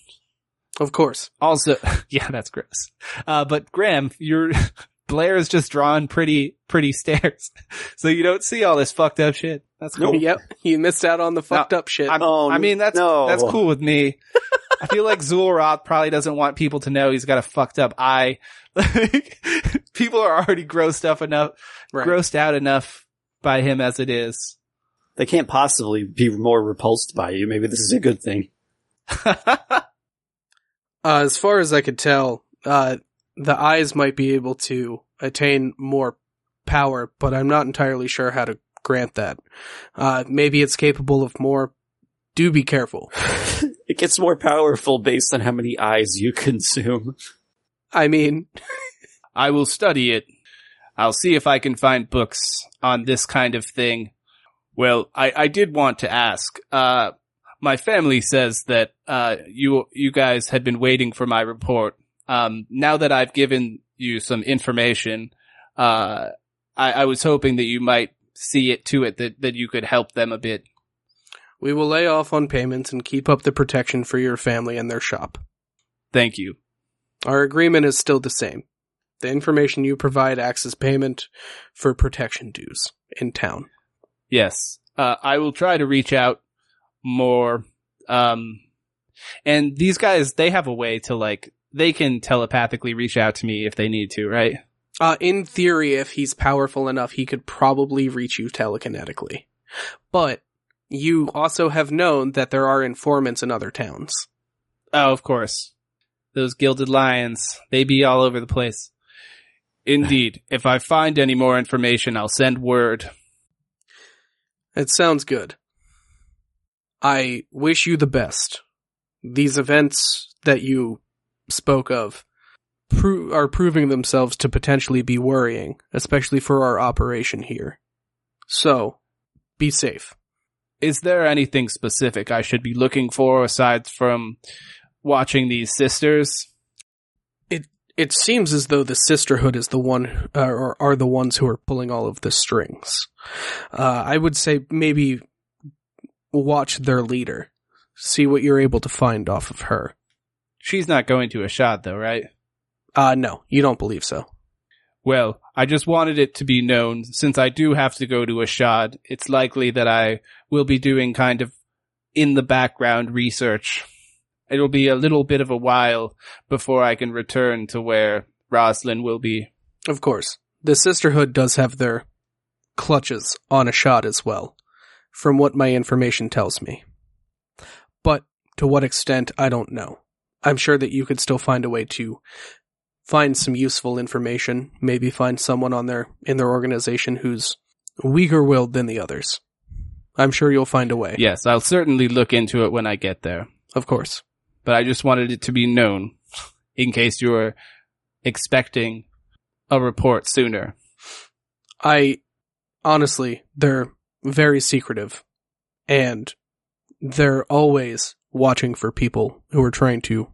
of course. Also, yeah, that's gross. Uh, but Graham, your Blair is just drawn pretty, pretty stairs. So you don't see all this fucked up shit. That's cool. Nope. Yep, you missed out on the fucked up shit. I'm- Oh, I mean, that's, no. that's cool with me. I feel like Zulroth probably doesn't want people to know he's got a fucked up eye. People are already grossed up enough, Right. grossed out enough by him as it is. They can't possibly be more repulsed by you. Maybe this is a good thing. Uh, as far as I could tell, uh, the eyes might be able to attain more power, but I'm not entirely sure how to grant that. Uh, maybe it's capable of more. Do be careful. It gets more powerful based on how many eyes you consume. I mean, I will study it. I'll see if I can find books on this kind of thing. Well, I, I did want to ask. Uh, my family says that uh, you you guys had been waiting for my report. Um, now that I've given you some information, uh, I, I was hoping that you might see it to it that, that you could help them a bit. we will lay off on payments and keep up the protection for your family and their shop. Thank you. Our agreement is still the same. The information you provide acts as payment for protection dues in town. Yes. Uh, I will try to reach out more. Um, And these guys, they have a way to like, they can telepathically reach out to me if they need to, right? Uh, in theory, if he's powerful enough, he could probably reach you telekinetically. But you also have known that there are informants in other towns. Oh, of course. Those gilded lions, they be all over the place. indeed, if I find any more information, I'll send word. It sounds good. I wish you the best. These events that you spoke of pro- are proving themselves to potentially be worrying, especially for our operation here. So, be safe. Is there anything specific I should be looking for aside from watching these sisters? It it seems as though the Sisterhood is the one, uh, or are the ones who are pulling all of the strings. Uh, I would say maybe watch their leader. See what you're able to find off of her. She's not going to Ashad though, right? Uh, no, you don't believe so. Well, I just wanted it to be known since I do have to go to Ashad. It's likely that I will be doing kind of in the background research. It'll be a little bit of a while before I can return to where Roslyn will be. Of course. The Sisterhood does have their clutches on Ashad as well, from what my information tells me. But to what extent, I don't know. I'm sure that you could still find a way to find some useful information, maybe find someone on their, in their organization who's weaker willed than the others. I'm sure you'll find a way. Yes, I'll certainly look into it when I get there. Of course. But I just wanted it to be known in case you were expecting a report sooner. I honestly, they're very secretive and they're always watching for people who are trying to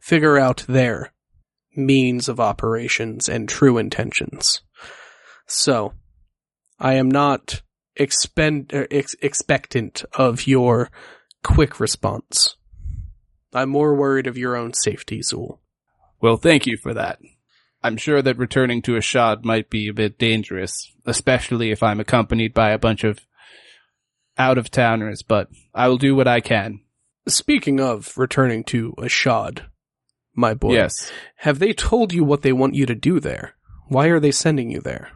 figure out their means of operations and true intentions. So, I am not expend, er, ex- expectant of your quick response. I'm more worried of your own safety, Zool. Well, thank you for that. I'm sure that returning to Ashad might be a bit dangerous, especially if I'm accompanied by a bunch of out of towners, but I will do what I can. Speaking of returning to Ashad, my boy. Yes. Have they told you what they want you to do there? Why are they sending you there?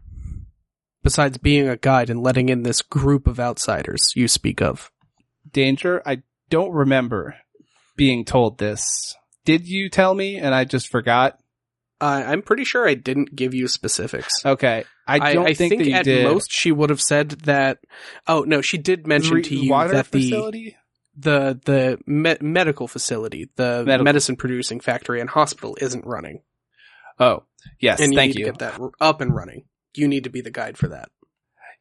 Besides being a guide and letting in this group of outsiders you speak of. Danger, I don't remember being told this. Did you tell me and I just forgot? Uh, I'm pretty sure I didn't give you specifics. Okay. I don't I think, that you at did. most she would have said that. Oh no, she did mention Re- to you that the facility? The the me- medical facility, the Medical. medicine producing factory and hospital isn't running, Oh, yes. and you thank need you. to get that up and running. You need to be the guide for that.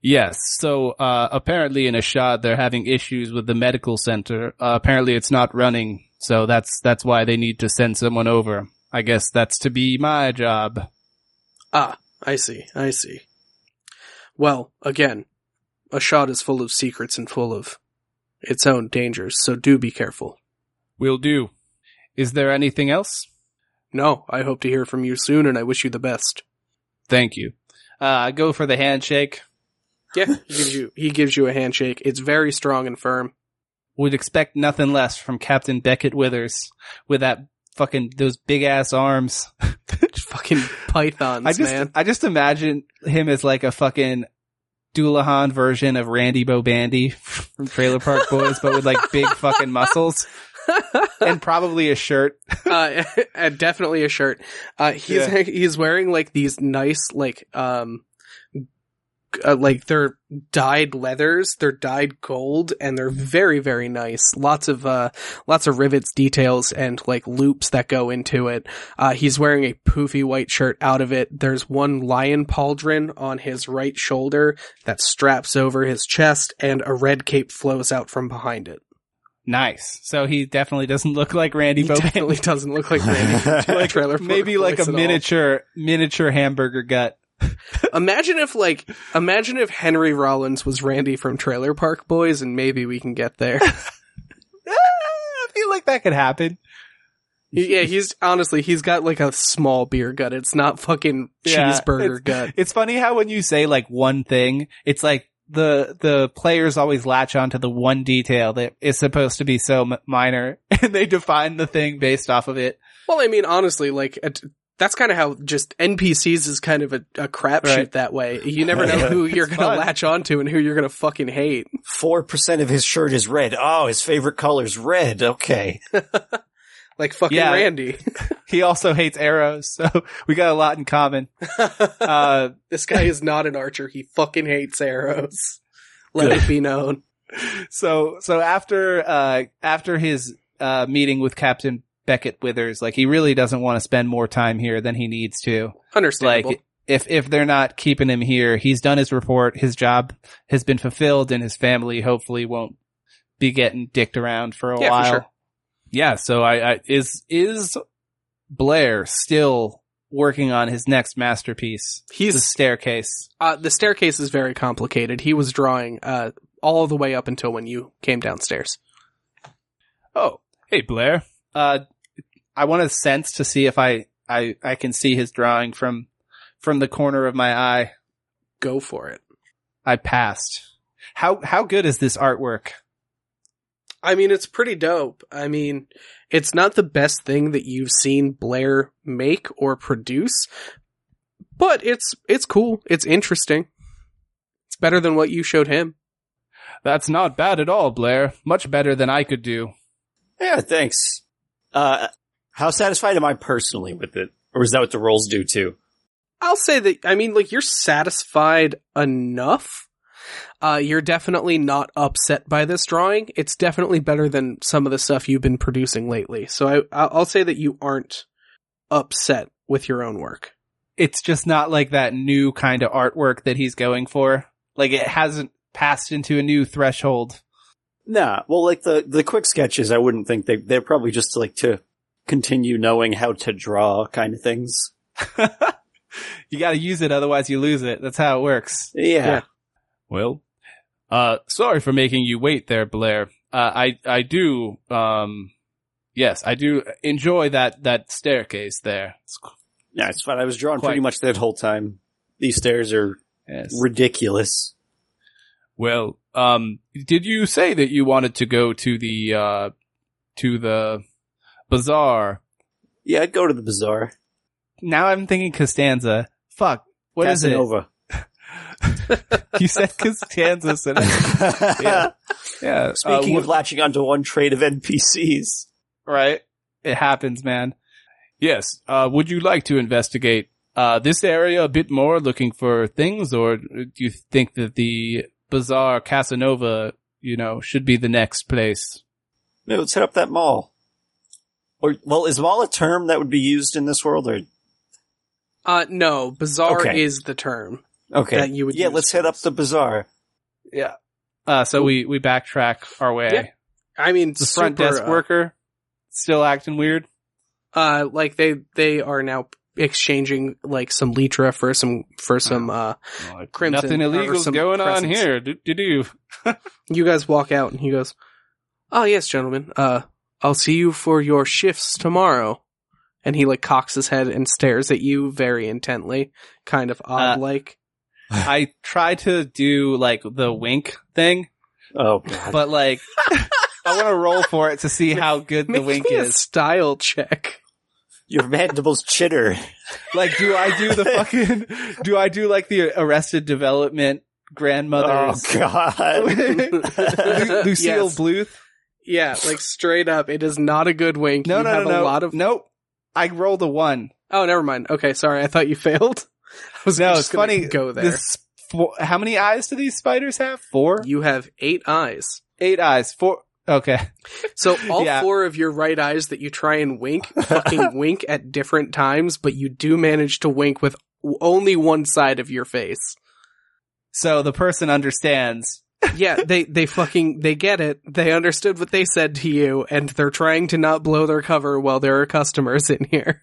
Yes. So, uh, apparently in Ashad, they're having issues with the medical center. Uh, apparently it's not running. So that's, that's why they need to send someone over. I guess that's to be my job. Ah, I see, I see. Well, again, Ashad is full of secrets and full of its own dangers, so do be careful. Will do. Is there anything else? No, I hope to hear from you soon and I wish you the best. Thank you. Uh, go for the handshake. Yeah, he gives you he gives you a handshake. It's very strong and firm. Would expect nothing less from Captain Beckett Withers with that fucking, those big ass arms. Fucking pythons, I just, man. I just imagine him as like a fucking Dullahan version of Randy Bobandy from Trailer Park Boys, but with like big fucking muscles and probably a shirt. uh, definitely a shirt. Uh, he's Yeah. he's wearing like these nice like um uh, like they're dyed leathers. They're dyed gold, and they're very very nice. Lots of uh lots of rivets, details, and like loops that go into it. Uh, he's wearing a poofy white shirt out of it. There's one lion pauldron on his right shoulder that straps over his chest, and a red cape flows out from behind it. Nice. So he definitely doesn't look like Randy He definitely doesn't look like Randy. Like, Maybe like a all. miniature, miniature hamburger gut. Imagine if like imagine if Henry Rollins was Randy from Trailer Park Boys and maybe we can get there. Ah, I feel like that could happen. yeah, he's honestly he's got like a small beer gut. It's not fucking Yeah, cheeseburger it's- gut. It's funny how when you say like one thing, it's like the the players always latch onto the one detail that is supposed to be so m- minor, and they define the thing based off of it. Well, I mean, honestly, like that's kind of how just NPCs is kind of a, a crapshoot Right. that way. You never know who you're gonna fun. latch onto and who you're gonna fucking hate. Four percent of his shirt is red. Oh, his favorite color's red. Okay. Like fucking Yeah. Randy. He also hates arrows, so we got a lot in common. Uh, this guy is not an archer. He fucking hates arrows. Let it be known. so so after uh after his uh meeting with Captain Beckett Withers, like he really doesn't want to spend more time here than he needs to. Understandable. Like if if they're not keeping him here, he's done his report, his job has been fulfilled, and his family hopefully won't be getting dicked around for a Yeah, for while. sure. Yeah, so I, I is is Blair still working on his next masterpiece, the He's staircase. uh, the staircase is very complicated. He was drawing uh, all the way up until when you came downstairs. Oh, Hey, Blair. uh, I want to sense to see if I, I, I can see his drawing from, from the corner of my eye. Go for it. I passed. How, how good is this artwork? I mean, it's pretty dope. I mean, it's not the best thing that you've seen Blair make or produce, but it's it's cool. It's interesting. It's better than what you showed him. That's not bad at all, Blair. Much better than I could do. Yeah, thanks. Uh, how satisfied am I personally with it? Or is that what the roles do too? I'll say that. I mean, like you're satisfied enough. Uh, you're definitely not upset by this drawing. It's definitely better than some of the stuff you've been producing lately. So I, I'll say that you aren't upset with your own work. It's just not like that new kind of artwork that he's going for. Like it hasn't passed into a new threshold. Nah, well, like the, the quick sketches, I wouldn't think they, they're probably just like to continue knowing how to draw kind of things. you gotta use it, otherwise you lose it. That's how it works. Yeah. Yeah. Well, uh, sorry for making you wait there, Blair. Uh, I, I do, um, yes, I do enjoy that, that staircase there. It's, qu- Yeah, it's fine. I was drawing Quite. pretty much that whole time. These stairs are Yes. ridiculous. well, um, did you say that you wanted to go to the, uh, to the bazaar? Yeah, I'd go to the bazaar. Now I'm thinking Costanza. Fuck. What is Casanova. it? You said Costanza. so that- yeah. yeah. uh, Speaking wh- of latching onto one trait of NPCs. right? It happens, man. Yes. Uh, would you like to investigate, uh, this area a bit more looking for things or do you think that the bazaar Casanova, you know, should be the next place? Maybe let's hit up that mall. Or, well, is mall a term that would be used in this world or? Uh, no, bizarre Okay. is the term. Okay. That you would yeah, use let's for hit up the bazaar. Yeah. Uh, so we, we backtrack our way. Yeah. I mean, The front super, desk uh, worker still acting weird. Uh, like they they are now exchanging like some litra for some for some uh Well, Crimson, Nothing or illegal's some going on here. Do, do, do. you guys walk out and he goes oh yes gentlemen uh i'll see you for your shifts tomorrow and he like cocks his head and stares at you very intently kind of uh, odd like I try to do like the wink thing, Oh god. but like I want to roll for it to see how good the Make wink me a is. style check Your mandibles chitter. Like, do I do the fucking? Do I do like the Arrested Development grandmother's? Oh god. Lu- Lucille Yes. Bluth? Yeah like straight up it is not a good wink No, you no, have no, no. a lot of Nope. I rolled a one. oh never mind okay sorry i thought you failed i was No, it's funny. go there This, how many eyes do these spiders have? Four, you have eight eyes eight eyes. Four. Okay. So all Yeah. four of your right eyes that you try and wink, fucking wink at different times, but you do manage to wink with only one side of your face. So the person understands. Yeah, they they fucking they get it. They understood what they said to you, and they're trying to not blow their cover while there are customers in here.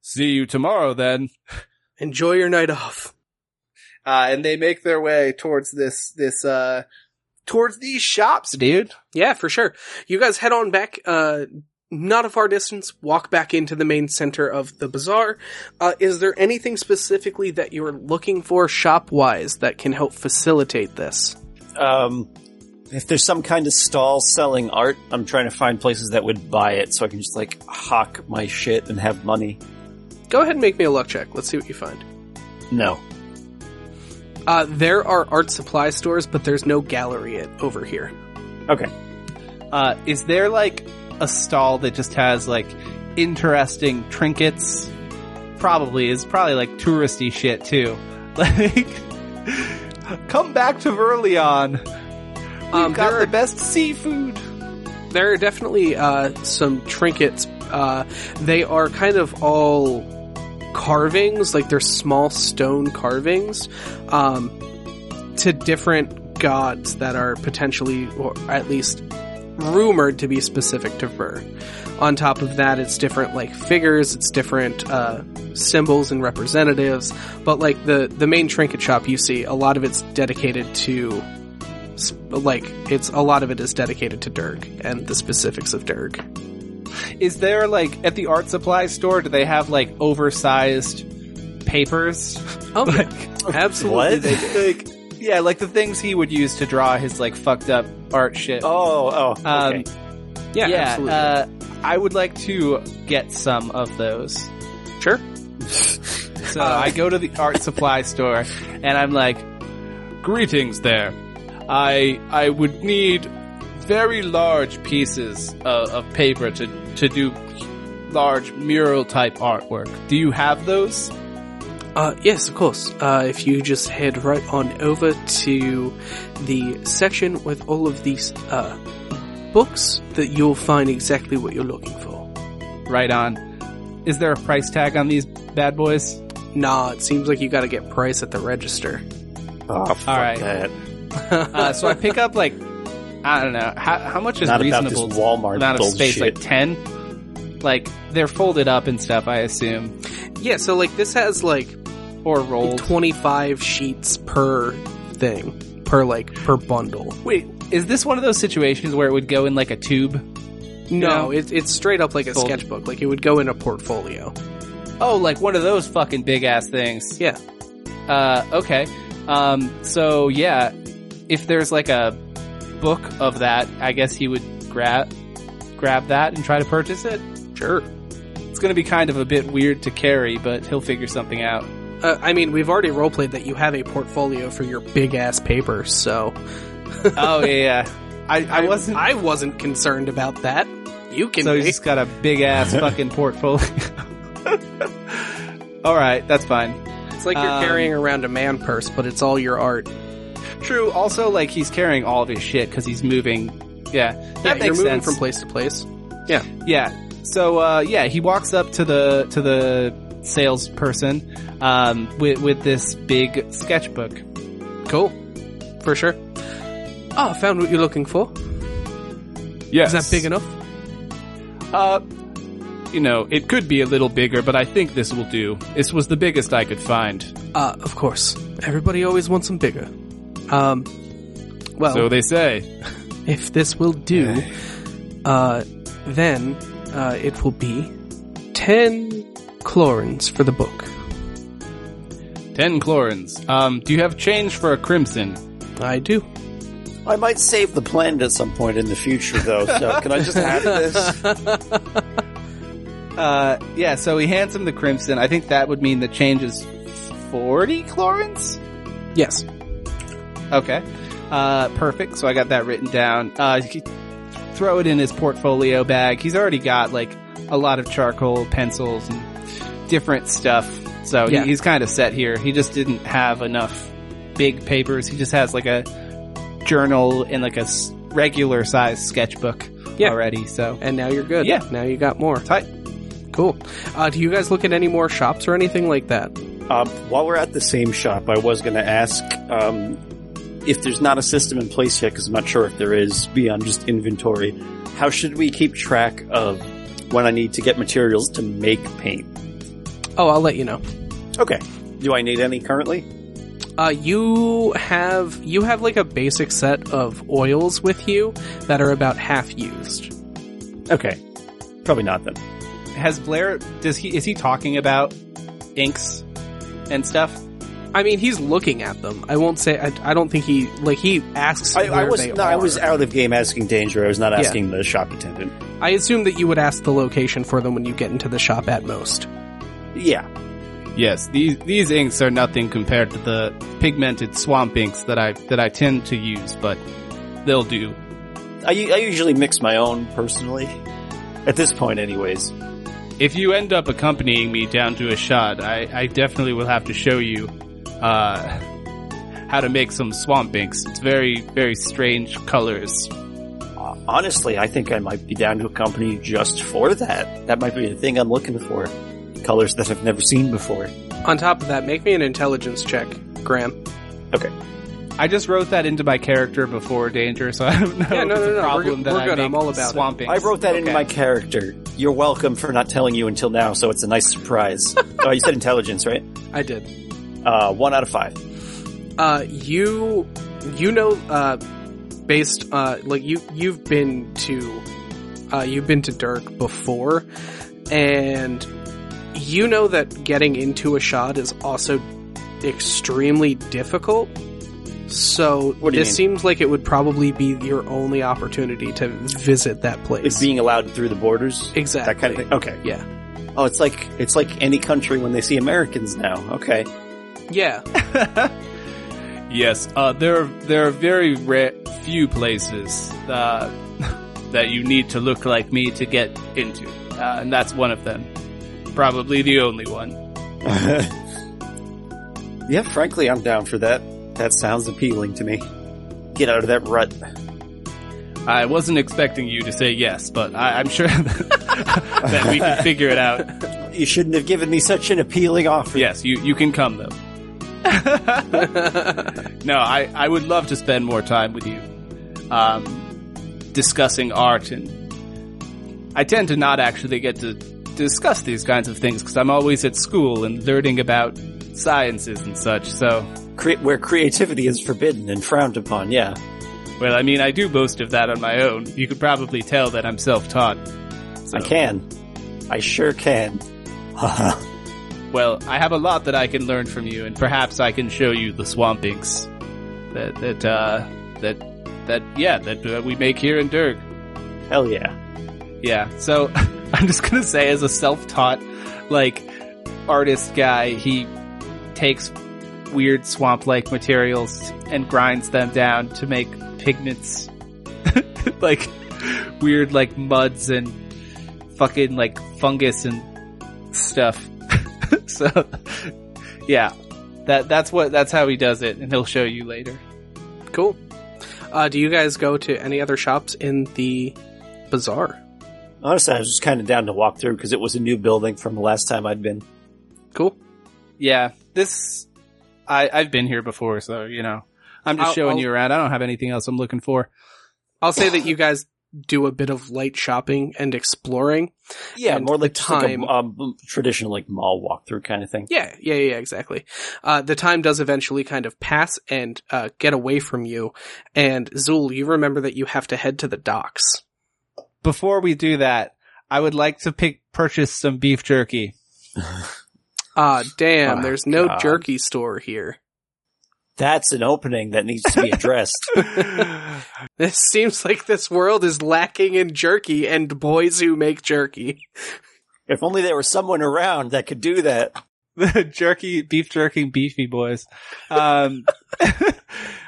See you tomorrow then. Enjoy your night off. Uh, and they make their way towards this, this, uh, towards these shops, dude. Yeah, for sure. You guys head on back uh not a far distance, walk back into the main center of the bazaar. Uh, is there anything specifically that you're looking for shop wise that can help facilitate this? Um, if there's some kind of stall selling art, I'm trying to find places that would buy it so I can just like hawk my shit and have money. Go ahead and make me a luck check. Let's see what you find. No. Uh, there are art supply stores, but there's no gallery at, over here. Okay. Uh, is there like a stall that just has like interesting trinkets? Probably is probably like touristy shit too. Like, come back to Verleone. We've Um, got there the best seafood. There are definitely uh, some trinkets. Uh, they are kind of all carvings, like they're small stone carvings, um, to different gods that are potentially, or at least rumored to be specific to Ver. On top of that, it's different like figures, it's different uh, symbols and representatives. But like the the main trinket shop you see, a lot of it's dedicated to like it's a lot of it is dedicated to Dirk and the specifics of Dirk. Is there like at the art supply store? Do they have like oversized papers? Oh, Like, absolutely. What? They- like yeah, like the things he would use to draw his like fucked up art shit. Oh, oh, okay. Um, yeah, yeah, absolutely. uh, I would like to get some of those. sure. So I go to the art supply store and I'm like, Greetings there. I I would need very large pieces of, of paper to to do large mural type artwork. Do you have those? Uh, yes, of course. Uh, if you just head right on over to the section with all of these uh, books, that you'll find exactly what you're looking for. right on. Is there a price tag on these bad boys? Nah, it seems like you got to get price at the register. oh, fuck right. that. Uh, so I pick up like, I don't know, how, how much is Not about this reasonable Walmart amount of space? bullshit. Like 10? Like, they're folded up and stuff, I assume. Yeah, so like this has like Or rolled. 25 sheets per thing, per like per bundle. Wait, is this one of those situations where it would go in like a tube? No, know? it, it's straight up like a Folded. sketchbook. Like it would go in a portfolio. Oh, like one of those fucking big ass things. Yeah. Uh, okay. Um, so yeah, if there's like a book of that, I guess he would grab grab that and try to purchase it. Sure. It's going to be kind of a bit weird to carry, but he'll figure something out. Uh, I mean, we've already roleplayed that you have a portfolio for your big ass paper, so oh yeah, yeah. I, I wasn't. I wasn't concerned about that. You can so he's just got a big ass fucking portfolio. All right, that's fine. It's like you're um, carrying around a man purse, but it's all your art. True. Also, like he's carrying all of his shit because he's moving. Yeah, that Yeah, makes you're moving sense. from place to place. Yeah, yeah. So uh, yeah, he walks up to the to the salesperson um, with with this big sketchbook. Cool. For sure. Oh, I found what you're looking for. Yes. Is that big enough? Uh, you know, it could be a little bigger, but I think this will do. This was the biggest I could find. Uh, of course. Everybody always wants them bigger. Um, well, So they say. if this will do, uh, then uh, it will be ten chlorins for the book. Ten chlorins. Um, do you have change for a crimson? I do. I might save the planet at some point in the future, though. So can I just have this? Uh, yeah. So he hands him the crimson. I think that would mean the change is forty chlorins. Yes. Okay. Uh, perfect. So I got that written down. Uh, he- throw it in his portfolio bag. He's already got like a lot of charcoal, pencils, and different stuff. So he- he's kind of set here. He just didn't have enough big papers. He just has like a journal in like a s- regular size sketchbook Yeah. already. So And now you're good. Yeah. Now you got more. tight. Cool. Uh, do you guys look at any more shops or anything like that? Um, while we're at the same shop, I was going to ask um, if there's not a system in place yet, because I'm not sure if there is beyond just inventory. How should we keep track of when I need to get materials to make paint? Oh, I'll let you know. Okay. Do I need any currently? Uh, you have you have like a basic set of oils with you that are about half used. Okay. Probably not then. Has Blair does he is he talking about inks and stuff? I mean, he's looking at them. I won't say. I, I don't think he like he asks. I, I was they no, I was out of game asking danger. I was not Yeah. asking the shop attendant. I assume that you would ask the location for them when you get into the shop at most. Yeah, Yes, these these inks are nothing compared to the pigmented swamp inks that I that I tend to use, but they'll do. I, I usually mix my own personally. At this point, anyways. If you end up accompanying me down to Ashad, I, I definitely will have to show you uh, how to make some swamp inks. It's very very strange colors. Uh, honestly, I think I might be down to accompany you just for that. That might be the thing I'm looking for. Colors that I've never seen before. On top of that, make me an intelligence check, Graham. Okay. I just wrote that into my character before danger, so I don't know. Yeah, no, no, no, problem we're- that we're I good. I'm all about it. I wrote that into my character. You're welcome for not telling you until now, so it's a nice surprise. oh, you said intelligence, right? I did. Uh, one out of five. Uh, you, you know, uh, based, uh, like you, you've been to, uh, you've been to Dirk before, and you know that getting into Ashad is also extremely difficult. So What this mean? seems like it would probably be your only opportunity to visit that place. It's being allowed through the borders. exactly That kind of thing. Okay. Yeah. Oh, it's like it's like any country when they see Americans now. Okay. Yeah, Yes, uh, there are, there are very rare, few places uh, that you need to look like me to get into, uh, and that's one of them. Probably the only one. yeah, frankly, I'm down for that. That sounds appealing to me. Get out of that rut. I wasn't expecting you to say yes, but I, I'm sure that we can figure it out. You shouldn't have given me such an appealing offer. Yes, you, you can come though. no, I, I would love to spend more time with you, um, discussing art, and I tend to not actually get to discuss these kinds of things because I'm always at school and learning about sciences and such. So, Cre- where creativity is forbidden and frowned upon. Yeah. well, I mean, I do boast of that on my own. You could probably tell that I'm self-taught. I can. I sure can. Well, I have a lot that I can learn from you, and perhaps I can show you the swamp inks that that uh, that that yeah that uh, we make here in Dirk. Hell yeah. Yeah. So I'm just gonna say, as a self-taught like artist guy, he takes weird swamp-like materials and grinds them down to make pigments, like weird like muds and fucking like fungus and stuff. so yeah, that that's what that's how he does it, and he'll show you later. cool. Uh, do you guys go to any other shops in the bazaar? Honestly, I was just kind of down to walk through because it was a new building from the last time I'd been. Cool. Yeah, this I I've been here before, so you know I'm just I'll- showing I'll- you around. I don't have anything else I'm looking for. I'll say that you guys do a bit of light shopping and exploring. Yeah, And more like the just like time- a um, traditional like mall walkthrough kind of thing. Yeah, yeah, yeah, exactly. Uh, the time does eventually kind of pass and uh, get away from you. And Zul, you remember that you have to head to the docks. Before we do that, I would like to pick purchase some beef jerky. Ah, damn, Oh, there's no God. jerky store here. That's an opening that needs to be addressed. This seems like this world is lacking in jerky and boys who make jerky. if only there was someone around that could do that. The jerky, beef jerky, beefy boys. Um,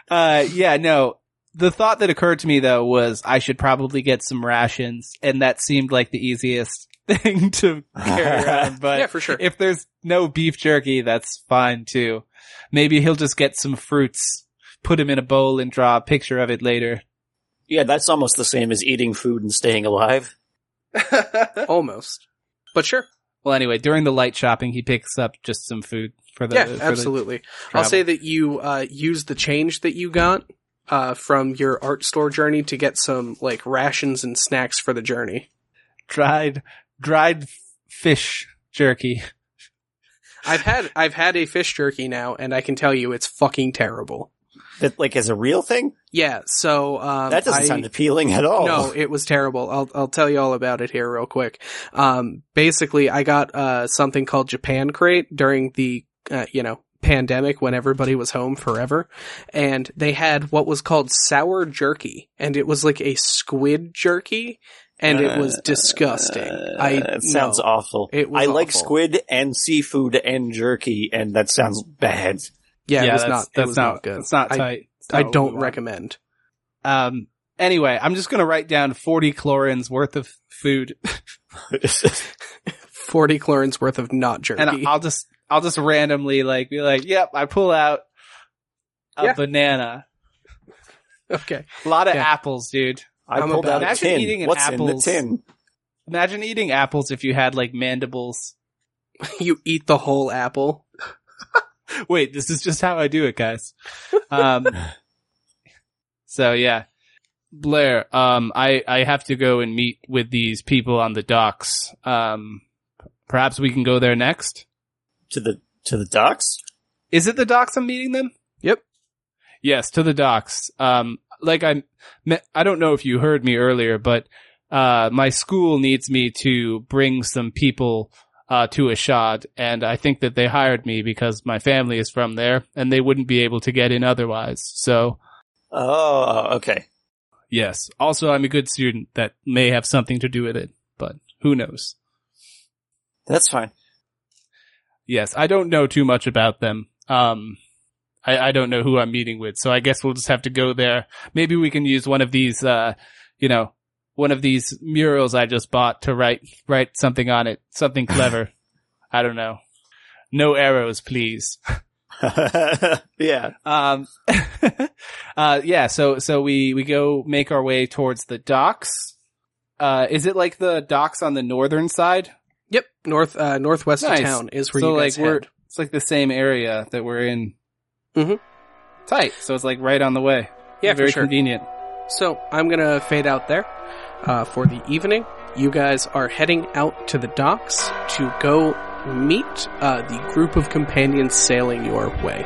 uh, yeah, no. The thought that occurred to me though was I should probably get some rations, and that seemed like the easiest thing to carry around. But yeah, for sure. if there's no beef jerky, that's fine too. Maybe he'll just get some fruits, put them in a bowl, and draw a picture of it later. Yeah, that's almost the same as eating food and staying alive. Almost. But sure. Well, anyway, during the light shopping, he picks up just some food for the. yeah, for the absolutely. I'll say that you uh, use the change that you got uh, from your art store journey to get some like rations and snacks for the journey. dried dried fish jerky. I've had I've had a fish jerky now, and I can tell you it's fucking terrible. That like as a real thing? Yeah, so um, That doesn't I- sound appealing at all. No, it was terrible. I'll I'll tell you all about it here real quick. Um, basically, I got uh something called Japan Crate during the uh, you know pandemic when everybody was home forever, and they had what was called sour jerky, and it was like a squid jerky, and it was disgusting. I Uh, it sounds no. awful. It was I like squid and seafood and jerky, and that sounds bad. Yeah, it was that's, not. That's it was not, not good. It's not I- tight. It's I not what we don't recommend. Um. Anyway, I'm just gonna write down 40 chlorins worth of food, Forty chlorins worth of not jerky. and I'll just I'll just randomly like be like, "Yep, I pull out a Yeah. banana, okay. a lot of Yeah. apples, dude. I I'm pulled about out a Imagine tin. eating an What's in the apples. tin? Imagine eating apples if you had like mandibles. You eat the whole apple. Wait, this is just how I do it, guys. Um, so yeah, Blair, um, I, I have to go and meet with these people on the docks. Um, perhaps we can go there next. To the to the docks? Is it the docks I'm meeting them? Yep. Yes, to the docks. Um, like I, me- I don't know if you heard me earlier, but, uh, my school needs me to bring some people, uh, to Ashad, and I think that they hired me because my family is from there, and they wouldn't be able to get in otherwise. So, Oh, okay. yes. Also, I'm a good student that may have something to do with it, but who knows? That's fine. Yes, I don't know too much about them. Um, I, I don't know who I'm meeting with, so I guess we'll just have to go there. Maybe we can use one of these, uh, you know, one of these murals I just bought to write, write something on it. Something clever. I don't know. No arrows, please. yeah. Um, uh, yeah, so, so we, we go make our way towards the docks. Uh, is it like the docks on the northern side? Yep, north uh, northwest Nice. of town is where so you like guys we're, head. it's like the same area that we're in. Mhm. Tight. So it's like right on the way. Yeah, Very for sure. convenient. So I'm gonna fade out there uh, for the evening. You guys are heading out to the docks to go meet uh, the group of companions sailing your way.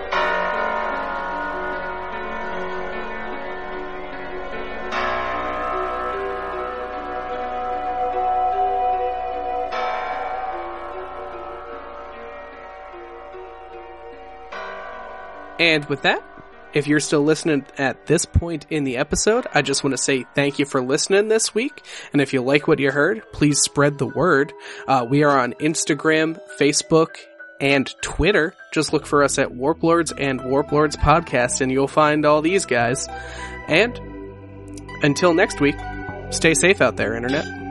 And with that, if you're still listening at this point in the episode, I just want to say thank you for listening this week. And if you like what you heard, please spread the word. Uh, we are on Instagram, Facebook, and Twitter. Just look for us at Warplords and Warplords Podcast, and you'll find all these guys. And until next week, stay safe out there, Internet.